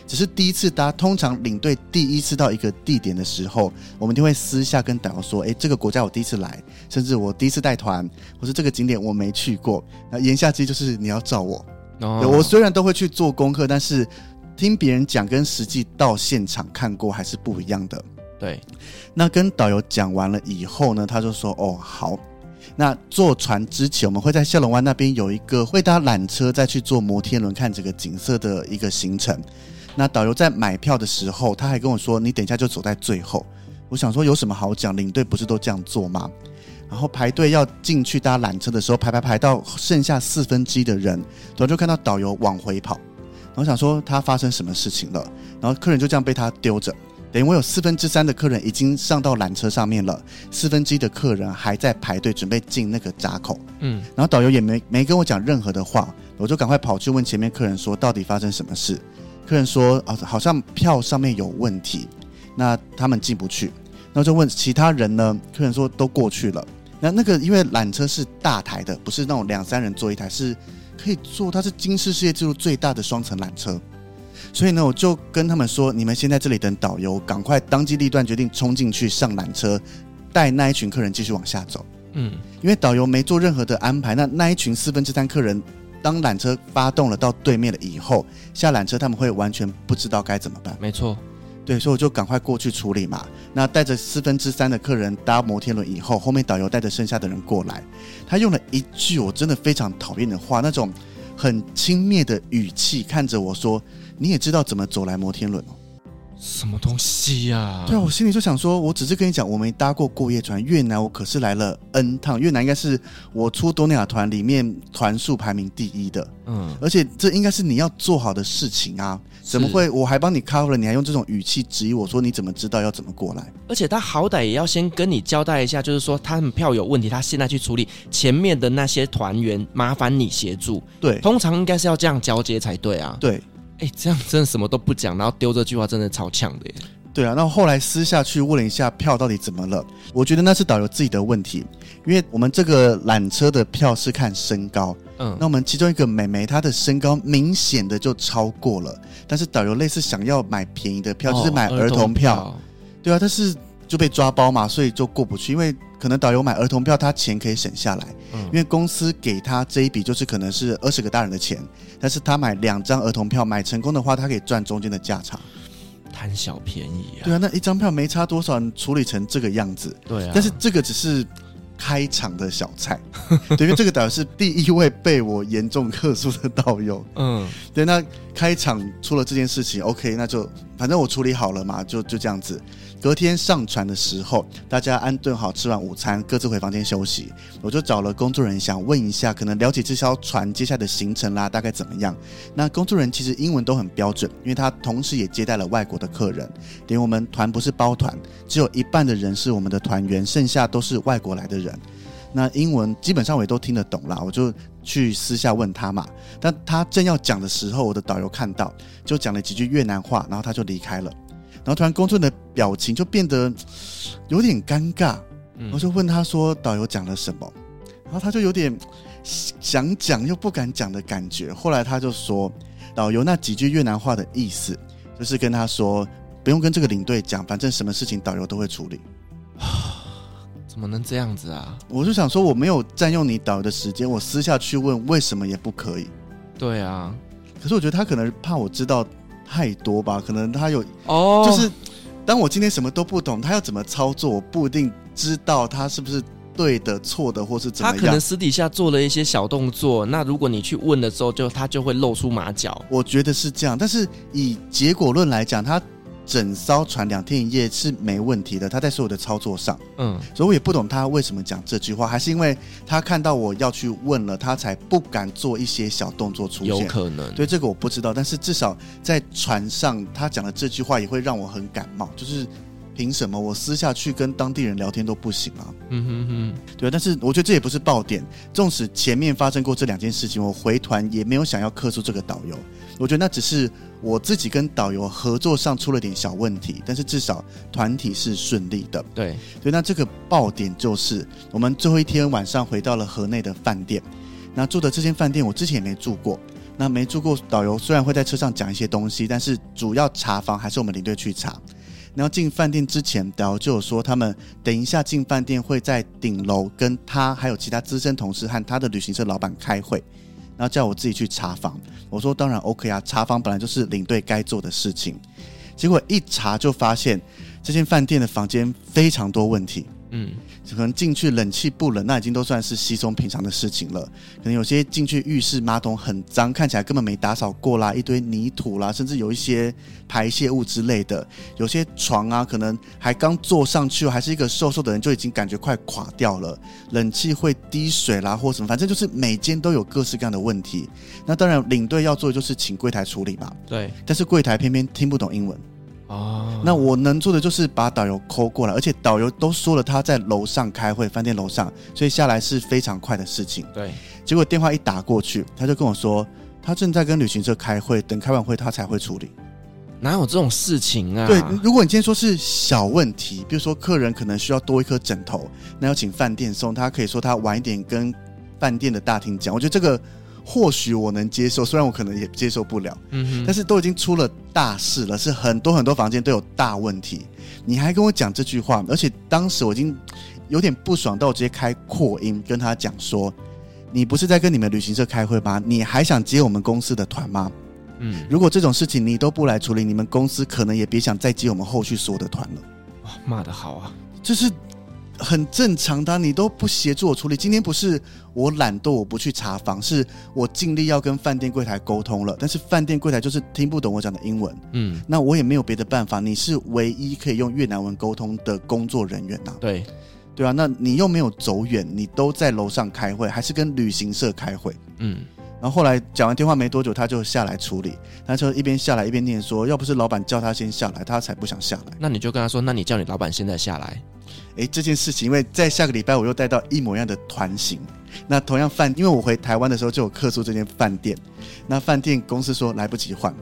只是第一次搭，通常领队第一次到一个地点的时候，我们就会私下跟导游说：“诶，这个国家我第一次来，甚至我第一次带团，或是这个景点我没去过。”那言下之意就是你要照我。Oh. 我虽然都会去做功课，但是听别人讲跟实际到现场看过还是不一样的。对，那跟导游讲完了以后呢，他就说：“哦，好，那坐船之前我们会在下龙湾那边有一个会搭缆车再去坐摩天轮看整个景色的一个行程。那导游在买票的时候，他还跟我说：‘你等一下就走在最后。’我想说有什么好讲？领队不是都这样做吗？”然后排队要进去搭缆车的时候，排排排到剩下四分之一的人，然后就看到导游往回跑。然后想说他发生什么事情了，然后客人就这样被他丢着。等于我有四分之三的客人已经上到缆车上面了，四分之一的客人还在排队准备进那个闸口。嗯，然后导游也没没跟我讲任何的话，我就赶快跑去问前面客人说到底发生什么事。客人说啊，好像票上面有问题，那他们进不去。然后就问其他人呢，客人说都过去了。那那个，因为缆车是大台的，不是那种两三人坐一台，是可以坐，它是金氏世界纪录最大的双层缆车。所以呢，我就跟他们说：“你们先在这里等导游，赶快当机立断决定冲进去上缆车，带那一群客人继续往下走。”嗯，因为导游没做任何的安排，那那一群四分之三客人，当缆车发动了到对面了以后，下缆车他们会完全不知道该怎么办。没错。对，所以我就赶快过去处理嘛。那带着四分之三的客人搭摩天轮以后，后面导游带着剩下的人过来。他用了一句我真的非常讨厌的话，那种很轻蔑的语气看着我说：“你也知道怎么走来摩天轮哦。”什么东西呀、啊？对啊，我心里就想说，我只是跟你讲，我没搭过过夜船。越南我可是来了 N 趟，越南应该是我出东南亚团里面团数排名第一的。嗯，而且这应该是你要做好的事情啊，怎么会？我还帮你 cover 了，你还用这种语气质疑我说，你怎么知道要怎么过来？而且他好歹也要先跟你交代一下，就是说他们票有问题，他现在去处理前面的那些团员，麻烦你协助。对，通常应该是要这样交接才对啊。对。哎、欸，这样真的什么都不讲，然后丢这句话，真的超呛的耶。对啊，那后来私下去问了一下票到底怎么了，我觉得那是导游自己的问题，因为我们这个缆车的票是看身高，嗯，那我们其中一个美眉她的身高明显的就超过了，但是导游类似想要买便宜的票，哦、就是买儿童票，童票对啊，但是就被抓包嘛，所以就过不去，因为可能导游买儿童票，他钱可以省下来，嗯，因为公司给他这一笔就是可能是二十个大人的钱。但是他买两张儿童票，买成功的话，他可以赚中间的价差。贪小便宜啊。对啊，那一张票没差多少，你处理成这个样子。对啊，但是这个只是开场的小菜，对，因为这个导游是第一位被我严重克诉的导游。嗯，对，那开场出了这件事情，OK，那就反正我处理好了嘛，就就这样子。隔天上船的时候，大家安顿好，吃完午餐，各自回房间休息。我就找了工作人员，想问一下，可能了解这艘船接下来的行程啦，大概怎么样？那工作人员其实英文都很标准，因为他同时也接待了外国的客人。等于我们团不是包团，只有一半的人是我们的团员，剩下都是外国来的人。那英文基本上我也都听得懂啦，我就去私下问他嘛。但他正要讲的时候，我的导游看到，就讲了几句越南话，然后他就离开了。然后突然，工作人员的表情就变得有点尴尬。我就问他说：“导游讲了什么？”然后他就有点想讲又不敢讲的感觉。后来他就说：“导游那几句越南话的意思，就是跟他说不用跟这个领队讲，反正什么事情导游都会处理。”怎么能这样子啊？我就想说，我没有占用你导游的时间，我私下去问为什么也不可以。对啊，可是我觉得他可能怕我知道。太多吧，可能他有哦，就是当我今天什么都不懂，他要怎么操作，我不一定知道他是不是对的、错的，或是怎么样。他可能私底下做了一些小动作，那如果你去问的时候，就他就会露出马脚。我觉得是这样，但是以结果论来讲，他。整艘船两天一夜是没问题的，他在所有的操作上，嗯，所以我也不懂他为什么讲这句话，还是因为他看到我要去问了，他才不敢做一些小动作出现，有可能，对这个我不知道，但是至少在船上他讲的这句话也会让我很感冒，就是。凭什么我私下去跟当地人聊天都不行啊？嗯哼哼，对，但是我觉得这也不是爆点。纵使前面发生过这两件事情，我回团也没有想要克诉这个导游。我觉得那只是我自己跟导游合作上出了点小问题，但是至少团体是顺利的。对，所以那这个爆点就是我们最后一天晚上回到了河内的饭店。那住的这间饭店我之前也没住过，那没住过，导游虽然会在车上讲一些东西，但是主要查房还是我们领队去查。然后进饭店之前，导游就有说，他们等一下进饭店会在顶楼跟他还有其他资深同事和他的旅行社老板开会，然后叫我自己去查房。我说当然 OK 啊，查房本来就是领队该做的事情。结果一查就发现，这间饭店的房间非常多问题。嗯。可能进去冷气不冷，那已经都算是稀松平常的事情了。可能有些进去浴室马桶很脏，看起来根本没打扫过啦，一堆泥土啦，甚至有一些排泄物之类的。有些床啊，可能还刚坐上去，还是一个瘦瘦的人，就已经感觉快垮掉了。冷气会滴水啦，或什么，反正就是每间都有各式各样的问题。那当然，领队要做的就是请柜台处理嘛。对。但是柜台偏偏听不懂英文。哦，那我能做的就是把导游 call 过来，而且导游都说了他在楼上开会，饭店楼上，所以下来是非常快的事情。对，结果电话一打过去，他就跟我说他正在跟旅行社开会，等开完会他才会处理。哪有这种事情啊？对，如果你今天说是小问题，比如说客人可能需要多一颗枕头，那要请饭店送，他可以说他晚一点跟饭店的大厅讲。我觉得这个。或许我能接受，虽然我可能也接受不了，嗯哼，但是都已经出了大事了，是很多很多房间都有大问题，你还跟我讲这句话，而且当时我已经有点不爽，到我直接开扩音跟他讲说，你不是在跟你们旅行社开会吗？你还想接我们公司的团吗？嗯，如果这种事情你都不来处理，你们公司可能也别想再接我们后续所有的团了。哇，骂得好啊，就是。很正常的，你都不协助我处理。今天不是我懒惰，我不去查房，是我尽力要跟饭店柜台沟通了，但是饭店柜台就是听不懂我讲的英文。嗯，那我也没有别的办法。你是唯一可以用越南文沟通的工作人员呐。对，对啊，那你又没有走远，你都在楼上开会，还是跟旅行社开会？嗯，然后后来讲完电话没多久，他就下来处理，他就一边下来一边念说：“要不是老板叫他先下来，他才不想下来。”那你就跟他说：“那你叫你老板现在下来。”诶，这件事情，因为在下个礼拜我又带到一模一样的团型，那同样饭，因为我回台湾的时候就有客诉这间饭店，那饭店公司说来不及换，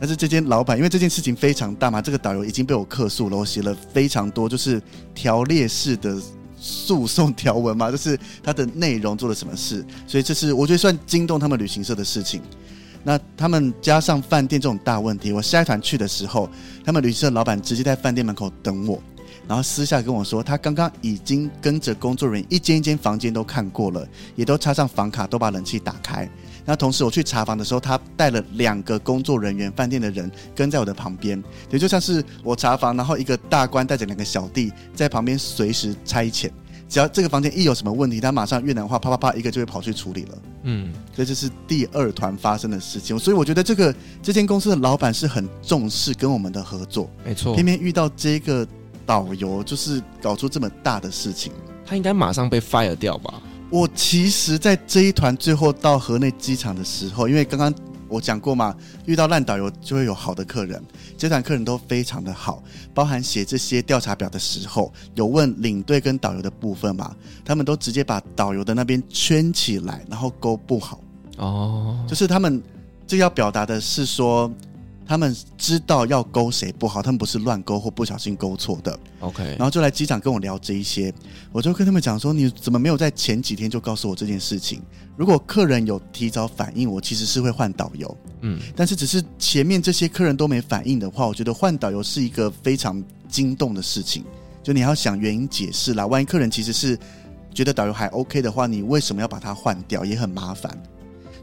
但是这间老板因为这件事情非常大嘛，这个导游已经被我客诉了，我写了非常多就是条列式的诉讼条文嘛，就是它的内容做了什么事，所以这是我觉得算惊动他们旅行社的事情。那他们加上饭店这种大问题，我下一团去的时候，他们旅行社老板直接在饭店门口等我。然后私下跟我说，他刚刚已经跟着工作人员一间一间房间都看过了，也都插上房卡，都把冷气打开。那同时我去查房的时候，他带了两个工作人员，饭店的人跟在我的旁边，也就像是我查房，然后一个大官带着两个小弟在旁边随时差遣。只要这个房间一有什么问题，他马上越南话啪啪啪一个就会跑去处理了。嗯，这是第二团发生的事情。所以我觉得这个这间公司的老板是很重视跟我们的合作，没错。偏偏遇到这个导游，就是搞出这么大的事情，他应该马上被 fire 掉吧？我其实，在这一团最后到河内机场的时候，因为刚刚。我讲过嘛，遇到烂导游就会有好的客人。这团客人都非常的好，包含写这些调查表的时候，有问领队跟导游的部分嘛，他们都直接把导游的那边圈起来，然后勾不好。哦，就是他们这要表达的是说。他们知道要勾谁不好，他们不是乱勾或不小心勾错的。OK，然后就来机场跟我聊这一些，我就跟他们讲说：你怎么没有在前几天就告诉我这件事情？如果客人有提早反应，我其实是会换导游。嗯，但是只是前面这些客人都没反应的话，我觉得换导游是一个非常惊动的事情。就你要想原因解释啦，万一客人其实是觉得导游还 OK 的话，你为什么要把它换掉？也很麻烦。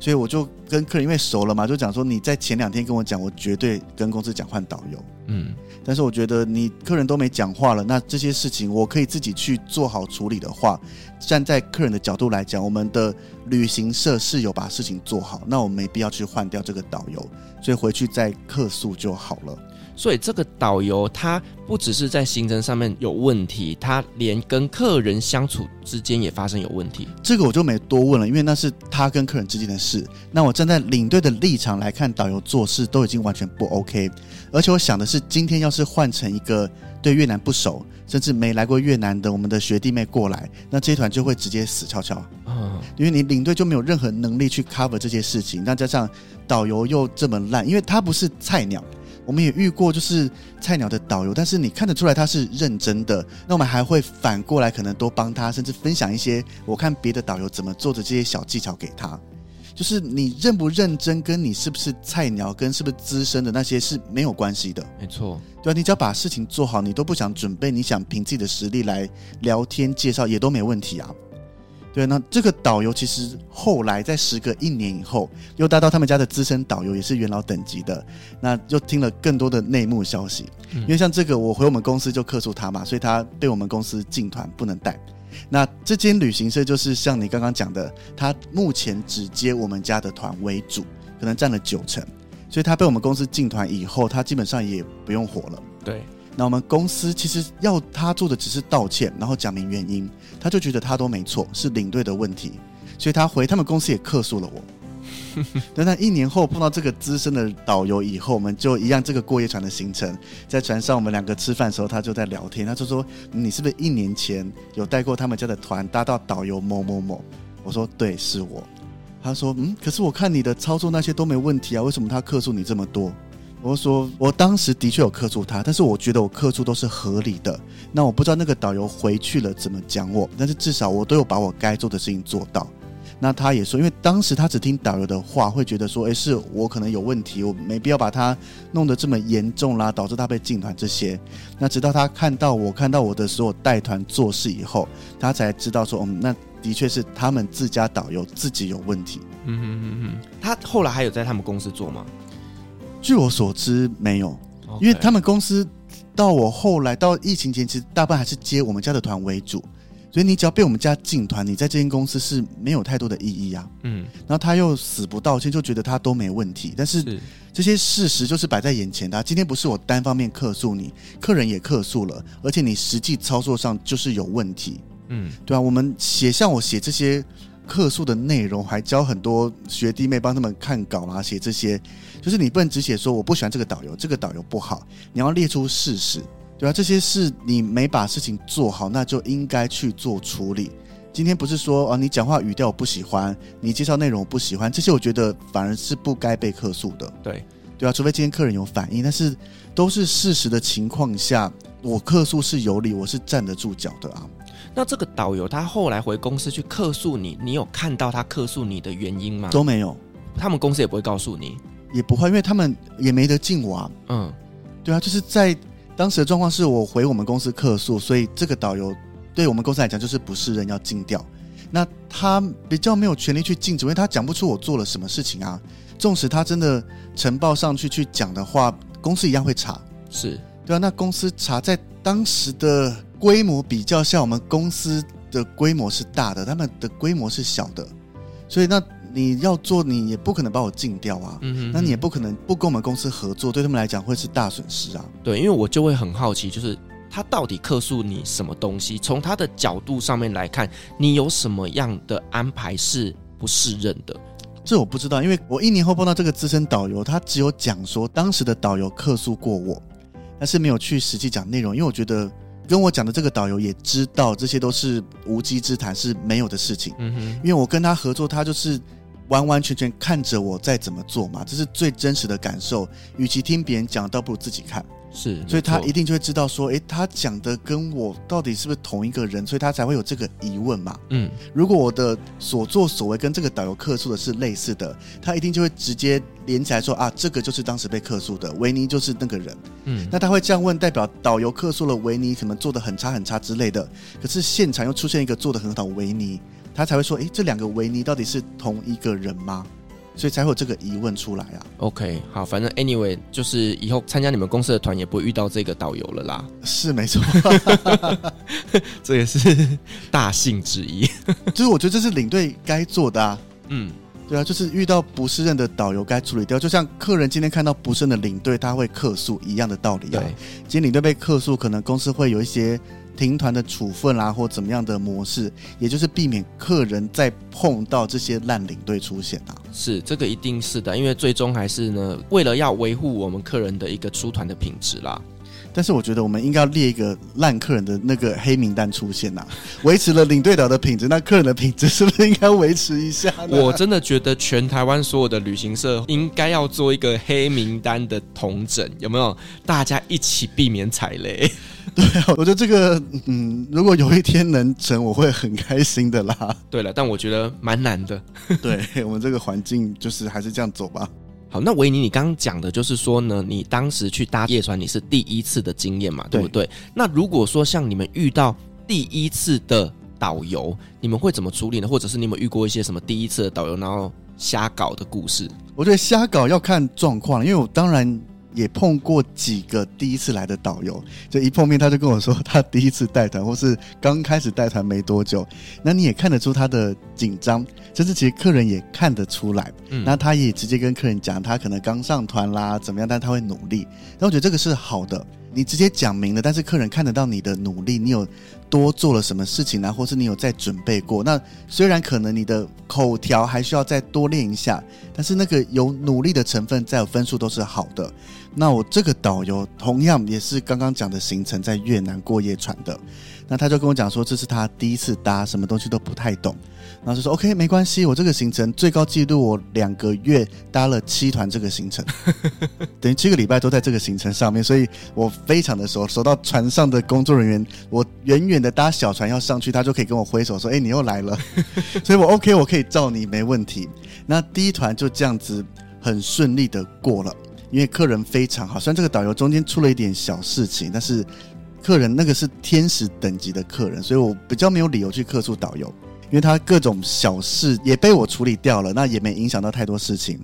所以我就跟客人因为熟了嘛，就讲说，你在前两天跟我讲，我绝对跟公司讲换导游。嗯，但是我觉得你客人都没讲话了，那这些事情我可以自己去做好处理的话，站在客人的角度来讲，我们的旅行社是有把事情做好，那我没必要去换掉这个导游，所以回去再客诉就好了。所以这个导游他不只是在行程上面有问题，他连跟客人相处之间也发生有问题。这个我就没多问了，因为那是他跟客人之间的事。那我站在领队的立场来看，导游做事都已经完全不 OK。而且我想的是，今天要是换成一个对越南不熟，甚至没来过越南的我们的学弟妹过来，那这一团就会直接死翘翘。嗯，因为你领队就没有任何能力去 cover 这些事情，那加上导游又这么烂，因为他不是菜鸟。我们也遇过，就是菜鸟的导游，但是你看得出来他是认真的。那我们还会反过来，可能多帮他，甚至分享一些我看别的导游怎么做的这些小技巧给他。就是你认不认真，跟你是不是菜鸟，跟是不是资深的那些是没有关系的。没错，对啊，你只要把事情做好，你都不想准备，你想凭自己的实力来聊天介绍也都没问题啊。对，那这个导游其实后来在时隔一年以后，又达到他们家的资深导游，也是元老等级的，那又听了更多的内幕消息。因为像这个，我回我们公司就客诉他嘛，所以他被我们公司禁团不能带。那这间旅行社就是像你刚刚讲的，他目前只接我们家的团为主，可能占了九成，所以他被我们公司禁团以后，他基本上也不用活了。对。那我们公司其实要他做的只是道歉，然后讲明原因，他就觉得他都没错，是领队的问题，所以他回他们公司也客诉了我。等他一年后碰到这个资深的导游以后，我们就一样这个过夜船的行程，在船上我们两个吃饭的时候，他就在聊天，他就说：“你是不是一年前有带过他们家的团搭到导游某某某？”我说：“对，是我。”他说：“嗯，可是我看你的操作那些都没问题啊，为什么他客诉你这么多？”我说，我当时的确有克诉他，但是我觉得我克诉都是合理的。那我不知道那个导游回去了怎么讲我，但是至少我都有把我该做的事情做到。那他也说，因为当时他只听导游的话，会觉得说，诶，是我可能有问题，我没必要把他弄得这么严重啦，导致他被禁团这些。那直到他看到我看到我的所有带团做事以后，他才知道说，嗯，那的确是他们自家导游自己有问题。嗯哼嗯哼，他后来还有在他们公司做吗？据我所知，没有因为他们公司到我后来到疫情前，其实大半还是接我们家的团为主，所以你只要被我们家进团，你在这间公司是没有太多的意义啊。嗯，然后他又死不道歉，就觉得他都没问题，但是这些事实就是摆在眼前的啊。今天不是我单方面客诉你，客人也客诉了，而且你实际操作上就是有问题。嗯，对啊，我们写像我写这些。客诉的内容还教很多学弟妹帮他们看稿啊，写这些，就是你不能只写说我不喜欢这个导游，这个导游不好，你要列出事实，对啊，这些事你没把事情做好，那就应该去做处理。今天不是说啊，你讲话语调我不喜欢，你介绍内容我不喜欢，这些我觉得反而是不该被客诉的。对，对啊，除非今天客人有反应，但是都是事实的情况下，我客诉是有理，我是站得住脚的啊。那这个导游他后来回公司去客诉你，你有看到他客诉你的原因吗？都没有，他们公司也不会告诉你，也不会，因为他们也没得进我啊。嗯，对啊，就是在当时的状况是我回我们公司客诉，所以这个导游对我们公司来讲就是不是人要禁掉。那他比较没有权利去禁止，因为他讲不出我做了什么事情啊。纵使他真的呈报上去去讲的话，公司一样会查，是对啊。那公司查在当时的规模比较像，我们公司的规模是大的，他们的规模是小的，所以那你要做，你也不可能把我禁掉啊。嗯哼，那你也不可能不跟我们公司合作，对他们来讲会是大损失啊。对，因为我就会很好奇，就是。他到底客诉你什么东西？从他的角度上面来看，你有什么样的安排是不适任的？这我不知道，因为我一年后碰到这个资深导游，他只有讲说当时的导游客诉过我，但是没有去实际讲内容。因为我觉得跟我讲的这个导游也知道这些都是无稽之谈，是没有的事情。嗯哼，因为我跟他合作，他就是完完全全看着我在怎么做嘛，这是最真实的感受。与其听别人讲，倒不如自己看。是，所以他一定就会知道说，诶，他讲的跟我到底是不是同一个人，所以他才会有这个疑问嘛。嗯，如果我的所作所为跟这个导游客诉的是类似的，他一定就会直接连起来说啊，这个就是当时被客诉的维尼就是那个人。嗯，那他会这样问，代表导游客诉了维尼可能做的很差很差之类的，可是现场又出现一个做的很好的维尼，他才会说，诶，这两个维尼到底是同一个人吗？所以才会有这个疑问出来啊。OK，好，反正 anyway，就是以后参加你们公司的团也不会遇到这个导游了啦。是没错，这也是大幸之一。就是我觉得这是领队该做的啊。嗯，对啊，就是遇到不适任的导游该处理掉，就像客人今天看到不适任的领队，他会客诉一样的道理啊。对，今天领队被客诉，可能公司会有一些。停团的处分啦，或怎么样的模式，也就是避免客人再碰到这些烂领队出现啊。是，这个一定是的，因为最终还是呢，为了要维护我们客人的一个出团的品质啦。但是我觉得我们应该要列一个烂客人的那个黑名单出现呐、啊，维持了领队导的品质，那客人的品质是不是应该维持一下？我真的觉得全台湾所有的旅行社应该要做一个黑名单的统整，有没有？大家一起避免踩雷。对啊，我觉得这个，嗯，如果有一天能成，我会很开心的啦。对了，但我觉得蛮难的。对，我们这个环境，就是还是这样走吧。好，那维尼，你刚刚讲的就是说呢，你当时去搭夜船，你是第一次的经验嘛，对不对？那如果说像你们遇到第一次的导游，你们会怎么处理呢？或者是你有没有遇过一些什么第一次的导游然后瞎搞的故事？我觉得瞎搞要看状况，因为我当然。也碰过几个第一次来的导游，就一碰面他就跟我说他第一次带团，或是刚开始带团没多久，那你也看得出他的紧张，甚至其实客人也看得出来，嗯，那他也直接跟客人讲他可能刚上团啦，怎么样，但他会努力，那我觉得这个是好的。你直接讲明了，但是客人看得到你的努力，你有多做了什么事情啊？或是你有在准备过？那虽然可能你的口条还需要再多练一下，但是那个有努力的成分，再有分数都是好的。那我这个导游同样也是刚刚讲的行程，在越南过夜船的。那他就跟我讲说，这是他第一次搭，什么东西都不太懂。然后就说 OK，没关系，我这个行程最高纪录，我两个月搭了七团这个行程，等于七个礼拜都在这个行程上面，所以我非常的熟。熟到船上的工作人员，我远远的搭小船要上去，他就可以跟我挥手说：“哎，你又来了。”所以我 OK，我可以照你，没问题。那第一团就这样子很顺利的过了，因为客人非常好。虽然这个导游中间出了一点小事情，但是客人那个是天使等级的客人，所以我比较没有理由去客诉导游。因为他各种小事也被我处理掉了，那也没影响到太多事情。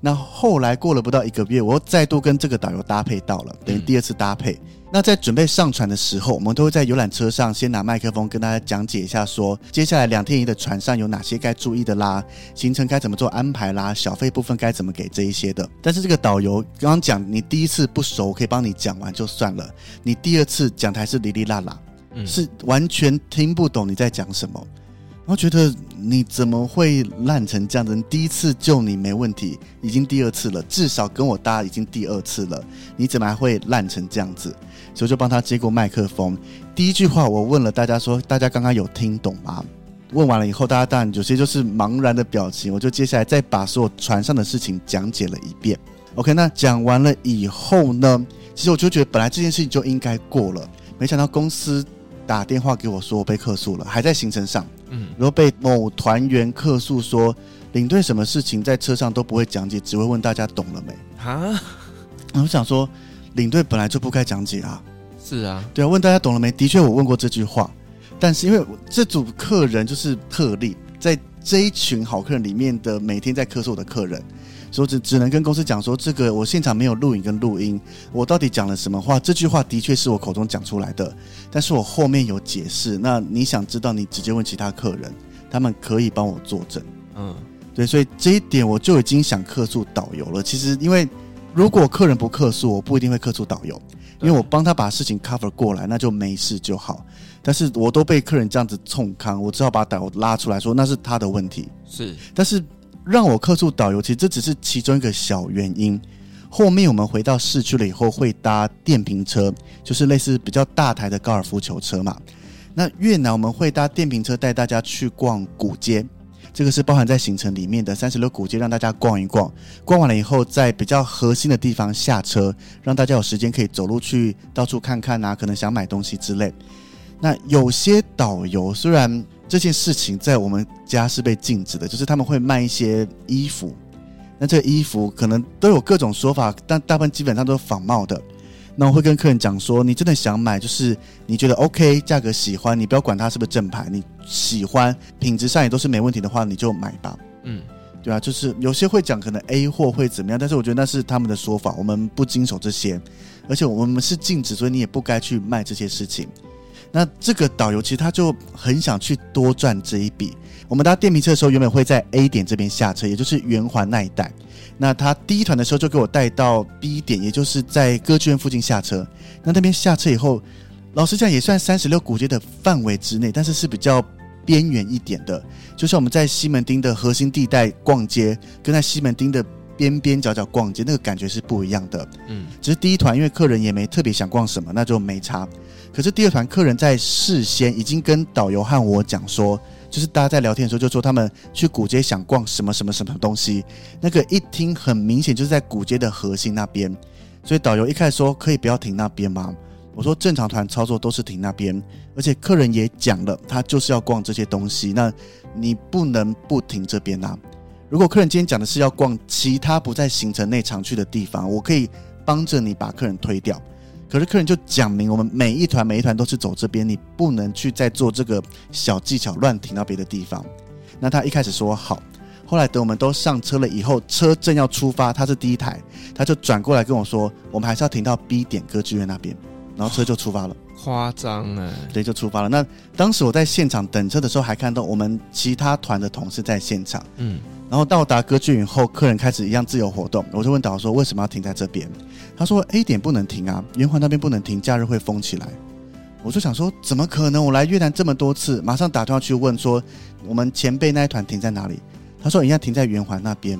那后来过了不到一个月，我又再度跟这个导游搭配到了，等于第二次搭配。那在准备上船的时候，我们都会在游览车上先拿麦克风跟大家讲解一下说，说接下来两天一夜的船上有哪些该注意的啦，行程该怎么做安排啦，小费部分该怎么给这一些的。但是这个导游刚刚讲，你第一次不熟，我可以帮你讲完就算了。你第二次讲台是哩哩啦啦，是完全听不懂你在讲什么。然后觉得你怎么会烂成这样子？第一次救你没问题，已经第二次了，至少跟我搭已经第二次了，你怎么还会烂成这样子？所以就帮他接过麦克风。第一句话我问了大家说：“大家刚刚有听懂吗？”问完了以后，大家当然有些就是茫然的表情。我就接下来再把所有船上的事情讲解了一遍。OK，那讲完了以后呢，其实我就觉得本来这件事情就应该过了，没想到公司打电话给我说我被客诉了，还在行程上。嗯，然后被某团员客诉说，领队什么事情在车上都不会讲解，只会问大家懂了没啊？我想说，领队本来就不该讲解啊。是啊，对啊，问大家懂了没？的确，我问过这句话，但是因为这组客人就是特例，在这一群好客人里面的每天在客诉我的客人，所以只只能跟公司讲说，这个我现场没有录影跟录音，我到底讲了什么话？这句话的确是我口中讲出来的，但是我后面有解释。那你想知道，你直接问其他客人，他们可以帮我作证。嗯，对，所以这一点我就已经想客诉导游了。其实，因为如果客人不客诉，我不一定会客诉导游，因为我帮他把事情 cover 过来，那就没事就好。但是我都被客人这样子冲康，我只好把导游拉出来说，那是他的问题。是，但是让我客诉导游，其实这只是其中一个小原因。后面我们回到市区了以后，会搭电瓶车，就是类似比较大台的高尔夫球车嘛。那越南我们会搭电瓶车带大家去逛古街，这个是包含在行程里面的三十六古街，让大家逛一逛。逛完了以后，在比较核心的地方下车，让大家有时间可以走路去到处看看啊，可能想买东西之类。那有些导游虽然这件事情在我们家是被禁止的，就是他们会卖一些衣服，那这衣服可能都有各种说法，但大部分基本上都是仿冒的。那我会跟客人讲说，你真的想买，就是你觉得 OK，价格喜欢，你不要管它是不是正牌，你喜欢，品质上也都是没问题的话，你就买吧。嗯，对啊，就是有些会讲可能 A 货会怎么样，但是我觉得那是他们的说法，我们不经手这些，而且我们是禁止，所以你也不该去卖这些事情。那这个导游其实他就很想去多赚这一笔。我们搭电瓶车的时候，原本会在 A 点这边下车，也就是圆环那一带。那他第一团的时候就给我带到 B 点，也就是在歌剧院附近下车。那那边下车以后，老实讲也算三十六古街的范围之内，但是是比较边缘一点的。就像我们在西门町的核心地带逛街，跟在西门町的边边角角逛街，那个感觉是不一样的。嗯，只是第一团因为客人也没特别想逛什么，那就没差。可是第二团客人在事先已经跟导游和我讲说，就是大家在聊天的时候就说他们去古街想逛什么什么什么东西，那个一听很明显就是在古街的核心那边，所以导游一开始说可以不要停那边吗？我说正常团操作都是停那边，而且客人也讲了，他就是要逛这些东西，那你不能不停这边啊。如果客人今天讲的是要逛其他不在行程内常去的地方，我可以帮着你把客人推掉。可是客人就讲明，我们每一团每一团都是走这边，你不能去再做这个小技巧乱停到别的地方。那他一开始说好，后来等我们都上车了以后，车正要出发，他是第一台，他就转过来跟我说，我们还是要停到 B 点歌剧院那边，然后车就出发了。夸张哎，对，就出发了。那当时我在现场等车的时候，还看到我们其他团的同事在现场。嗯。然后到达歌剧院后，客人开始一样自由活动。我就问导游说：“为什么要停在这边？”他说：“A 点不能停啊，圆环那边不能停，假日会封起来。”我就想说：“怎么可能？我来越南这么多次，马上打电话去问说，我们前辈那一团停在哪里？”他说：“一样停在圆环那边。”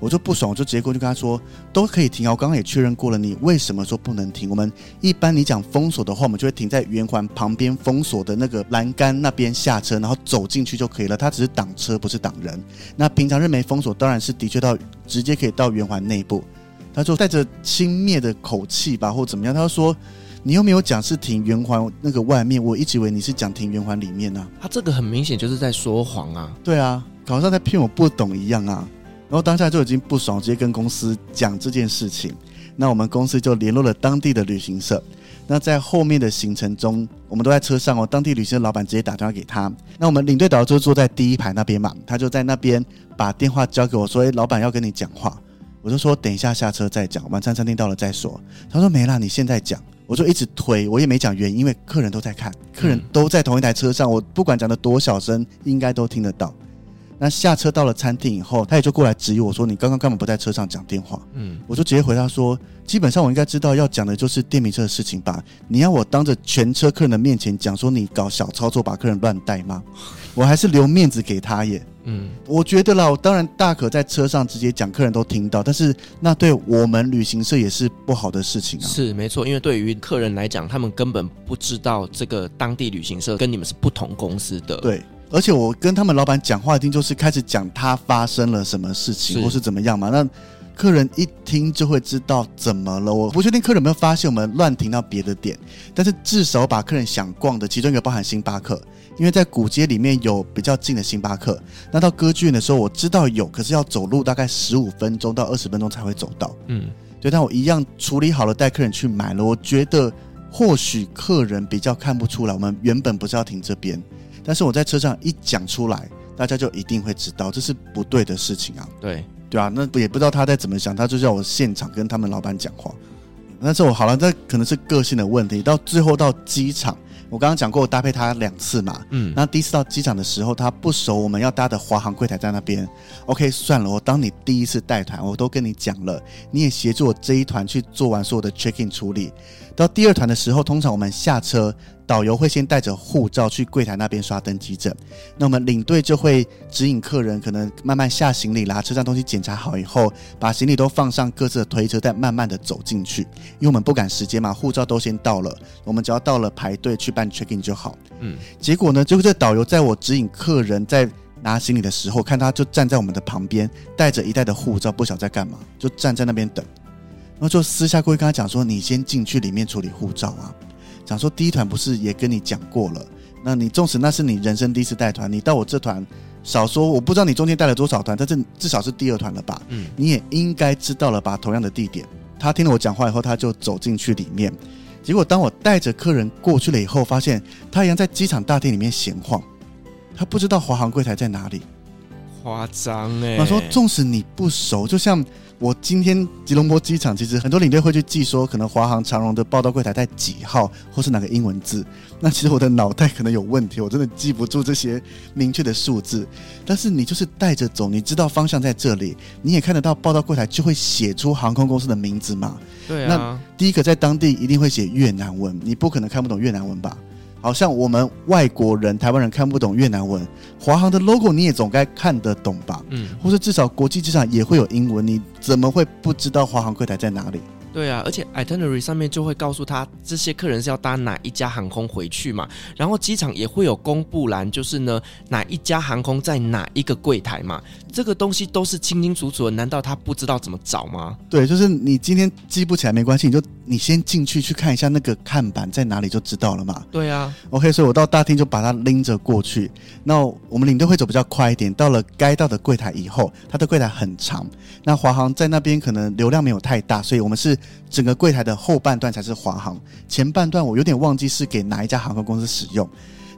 我就不爽，我就直接过去跟他说，都可以停啊！我刚刚也确认过了，你为什么说不能停？我们一般你讲封锁的话，我们就会停在圆环旁边封锁的那个栏杆那边下车，然后走进去就可以了。它只是挡车，不是挡人。那平常日没封锁，当然是的确到直接可以到圆环内部。他就带着轻蔑的口气吧，或怎么样？他就说，你又没有讲是停圆环那个外面，我一直以为你是讲停圆环里面呢、啊。他这个很明显就是在说谎啊！对啊，好像在骗我不懂一样啊！然后当下就已经不爽，直接跟公司讲这件事情。那我们公司就联络了当地的旅行社。那在后面的行程中，我们都在车上哦。当地旅行社老板直接打电话给他。那我们领队导游就坐在第一排那边嘛，他就在那边把电话交给我说：“诶，老板要跟你讲话。”我就说：“等一下下车再讲，晚餐餐厅到了再说。”他说：“没啦，你现在讲。”我就一直推，我也没讲原因，因为客人都在看，客人都在同一台车上，我不管讲的多小声，应该都听得到。那下车到了餐厅以后，他也就过来质疑我说：“你刚刚干嘛不在车上讲电话？”嗯，我就直接回答说：“基本上我应该知道要讲的就是电瓶车的事情吧？你要我当着全车客人的面前讲说你搞小操作把客人乱带吗？我还是留面子给他耶。”嗯，我觉得啦，我当然大可在车上直接讲，客人都听到，但是那对我们旅行社也是不好的事情啊。是没错，因为对于客人来讲，他们根本不知道这个当地旅行社跟你们是不同公司的。对。而且我跟他们老板讲话，一定就是开始讲他发生了什么事情，或是怎么样嘛。那客人一听就会知道怎么了。我不确定客人有没有发现我们乱停到别的点，但是至少把客人想逛的其中一个包含星巴克，因为在古街里面有比较近的星巴克。那到歌剧院的时候，我知道有，可是要走路大概十五分钟到二十分钟才会走到。嗯，对，但我一样处理好了，带客人去买了。我觉得或许客人比较看不出来，我们原本不是要停这边，但是我在车上一讲出来，大家就一定会知道这是不对的事情啊。对对啊，那也不知道他在怎么想，他就叫我现场跟他们老板讲话。但是我好了，这可能是个性的问题。到最后到机场。我刚刚讲过，我搭配他两次嘛，嗯，那第一次到机场的时候，他不熟，我们要搭的华航柜台在那边，OK，算了，我当你第一次带团，我都跟你讲了，你也协助我这一团去做完所有的 check in 处理。到第二团的时候，通常我们下车。导游会先带着护照去柜台那边刷登机证，那我们领队就会指引客人，可能慢慢下行李啦，车上东西检查好以后，把行李都放上各自的推车，再慢慢的走进去。因为我们不赶时间嘛，护照都先到了，我们只要到了排队去办 check in 就好。嗯，结果呢，结果这导游在我指引客人在拿行李的时候，看他就站在我们的旁边，带着一袋的护照，不晓得在干嘛，就站在那边等。然后就私下过去跟他讲说：“你先进去里面处理护照啊。”讲说第一团不是也跟你讲过了？那你纵使那是你人生第一次带团，你到我这团，少说我不知道你中间带了多少团，但是至少是第二团了吧？嗯，你也应该知道了吧？同样的地点，他听了我讲话以后，他就走进去里面。结果当我带着客人过去了以后，发现他一样在机场大厅里面闲晃，他不知道华航柜台在哪里。夸张哎！他说，纵使你不熟，就像。我今天吉隆坡机场，其实很多领队会去记说，可能华航、长荣的报到柜台在几号，或是哪个英文字。那其实我的脑袋可能有问题，我真的记不住这些明确的数字。但是你就是带着走，你知道方向在这里，你也看得到报到柜台就会写出航空公司的名字嘛？对啊。那第一个在当地一定会写越南文，你不可能看不懂越南文吧？好像我们外国人、台湾人看不懂越南文，华航的 logo 你也总该看得懂吧？嗯，或者至少国际机场也会有英文，你怎么会不知道华航柜台在哪里？对啊，而且 itinerary 上面就会告诉他这些客人是要搭哪一家航空回去嘛，然后机场也会有公布栏，就是呢哪一家航空在哪一个柜台嘛，这个东西都是清清楚楚的，难道他不知道怎么找吗？对，就是你今天记不起来没关系，你就你先进去去看一下那个看板在哪里就知道了嘛。对啊，OK，所以我到大厅就把它拎着过去，那我们领队会走比较快一点，到了该到的柜台以后，它的柜台很长，那华航在那边可能流量没有太大，所以我们是。整个柜台的后半段才是华航，前半段我有点忘记是给哪一家航空公司使用，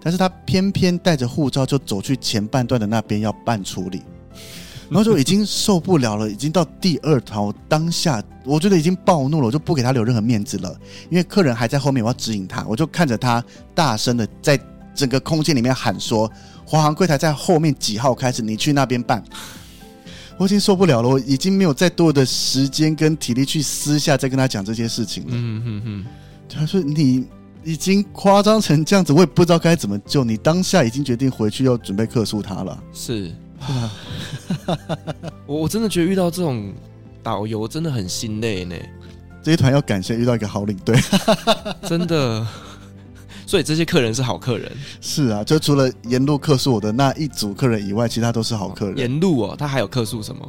但是他偏偏带着护照就走去前半段的那边要办处理，然后就已经受不了了，已经到第二条当下，我觉得已经暴怒了，我就不给他留任何面子了，因为客人还在后面，我要指引他，我就看着他大声的在整个空间里面喊说：“华航柜台在后面几号开始，你去那边办。”我已经受不了了，我已经没有再多的时间跟体力去私下再跟他讲这些事情了。嗯嗯嗯，他说你已经夸张成这样子，我也不知道该怎么救你。当下已经决定回去要准备克诉他了。是，我我真的觉得遇到这种导游真的很心累呢。这一团要感谢遇到一个好领队，真的。所以这些客人是好客人，是啊，就除了沿路客诉我的那一组客人以外，其他都是好客人。沿路哦，他还有客诉什么？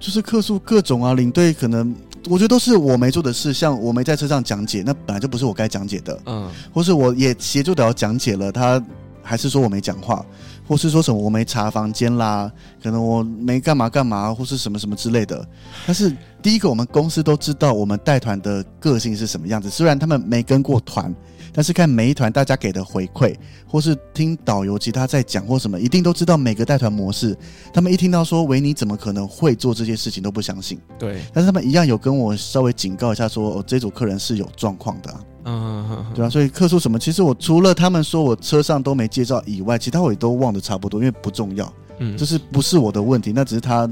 就是客诉各种啊，领队可能我觉得都是我没做的事，像我没在车上讲解，那本来就不是我该讲解的，嗯，或是我也协助导游讲解了，他还是说我没讲话，或是说什么我没查房间啦，可能我没干嘛干嘛，或是什么什么之类的。但是第一个，我们公司都知道我们带团的个性是什么样子，虽然他们没跟过团。但是看每一团大家给的回馈，或是听导游其他在讲或什么，一定都知道每个带团模式。他们一听到说维尼怎么可能会做这些事情，都不相信。对，但是他们一样有跟我稍微警告一下说，这组客人是有状况的。嗯，对啊，所以客诉什么，其实我除了他们说我车上都没介绍以外，其他我也都忘得差不多，因为不重要。嗯，就是不是我的问题，那只是他。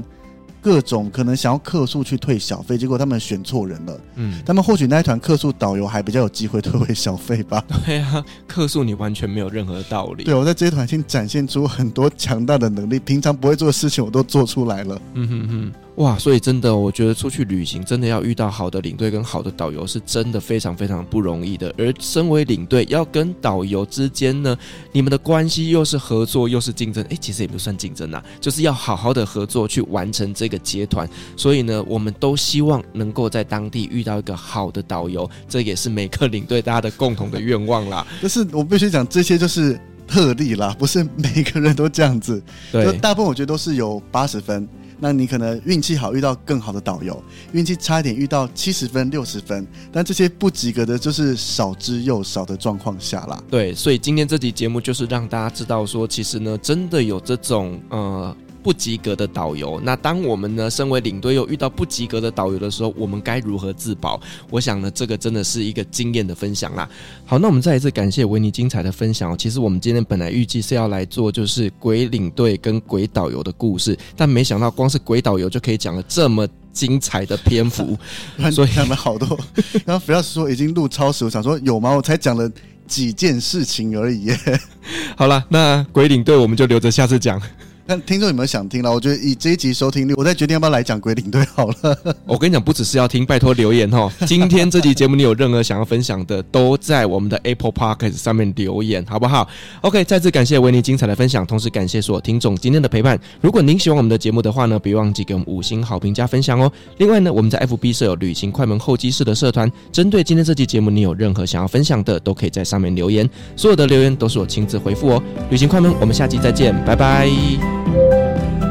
各种可能想要客诉去退小费，结果他们选错人了。嗯，他们或许那一团客诉导游还比较有机会退回小费吧。对啊，客诉你完全没有任何道理。对，我在这一团已经展现出很多强大的能力，平常不会做的事情我都做出来了。嗯哼哼。哇，所以真的，我觉得出去旅行真的要遇到好的领队跟好的导游，是真的非常非常不容易的。而身为领队，要跟导游之间呢，你们的关系又是合作又是竞争，诶，其实也不算竞争啊，就是要好好的合作去完成这个结团。所以呢，我们都希望能够在当地遇到一个好的导游，这也是每个领队大家的共同的愿望啦。就是我必须讲，这些就是特例啦，不是每个人都这样子。对，就大部分我觉得都是有八十分。那你可能运气好遇到更好的导游，运气差一点遇到七十分、六十分，但这些不及格的，就是少之又少的状况下啦。对，所以今天这集节目就是让大家知道说，其实呢，真的有这种呃。不及格的导游，那当我们呢，身为领队又遇到不及格的导游的时候，我们该如何自保？我想呢，这个真的是一个经验的分享啦。好，那我们再一次感谢维尼精彩的分享。其实我们今天本来预计是要来做就是鬼领队跟鬼导游的故事，但没想到光是鬼导游就可以讲了这么精彩的篇幅，所以讲了好多。然后菲老师说已经录超时，我想说有吗？我才讲了几件事情而已耶。好了，那鬼领队我们就留着下次讲。那听众有没有想听了？我觉得以这一集收听率，我再决定要不要来讲鬼领队好了。我跟你讲，不只是要听，拜托留言哈。今天这集节目你有任何想要分享的，都在我们的 Apple Podcast 上面留言，好不好？OK，再次感谢维尼精彩的分享，同时感谢所有听众今天的陪伴。如果您喜欢我们的节目的话呢，别忘记给我们五星好评加分享哦。另外呢，我们在 FB 设有旅行快门候机室的社团，针对今天这集节目，你有任何想要分享的，都可以在上面留言，所有的留言都是我亲自回复哦。旅行快门，我们下期再见，拜拜。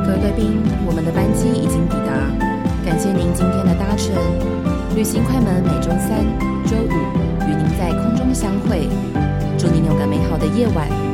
各位贵宾，我们的班机已经抵达，感谢您今天的搭乘。旅行快门每周三、周五与您在空中相会，祝您有个美好的夜晚。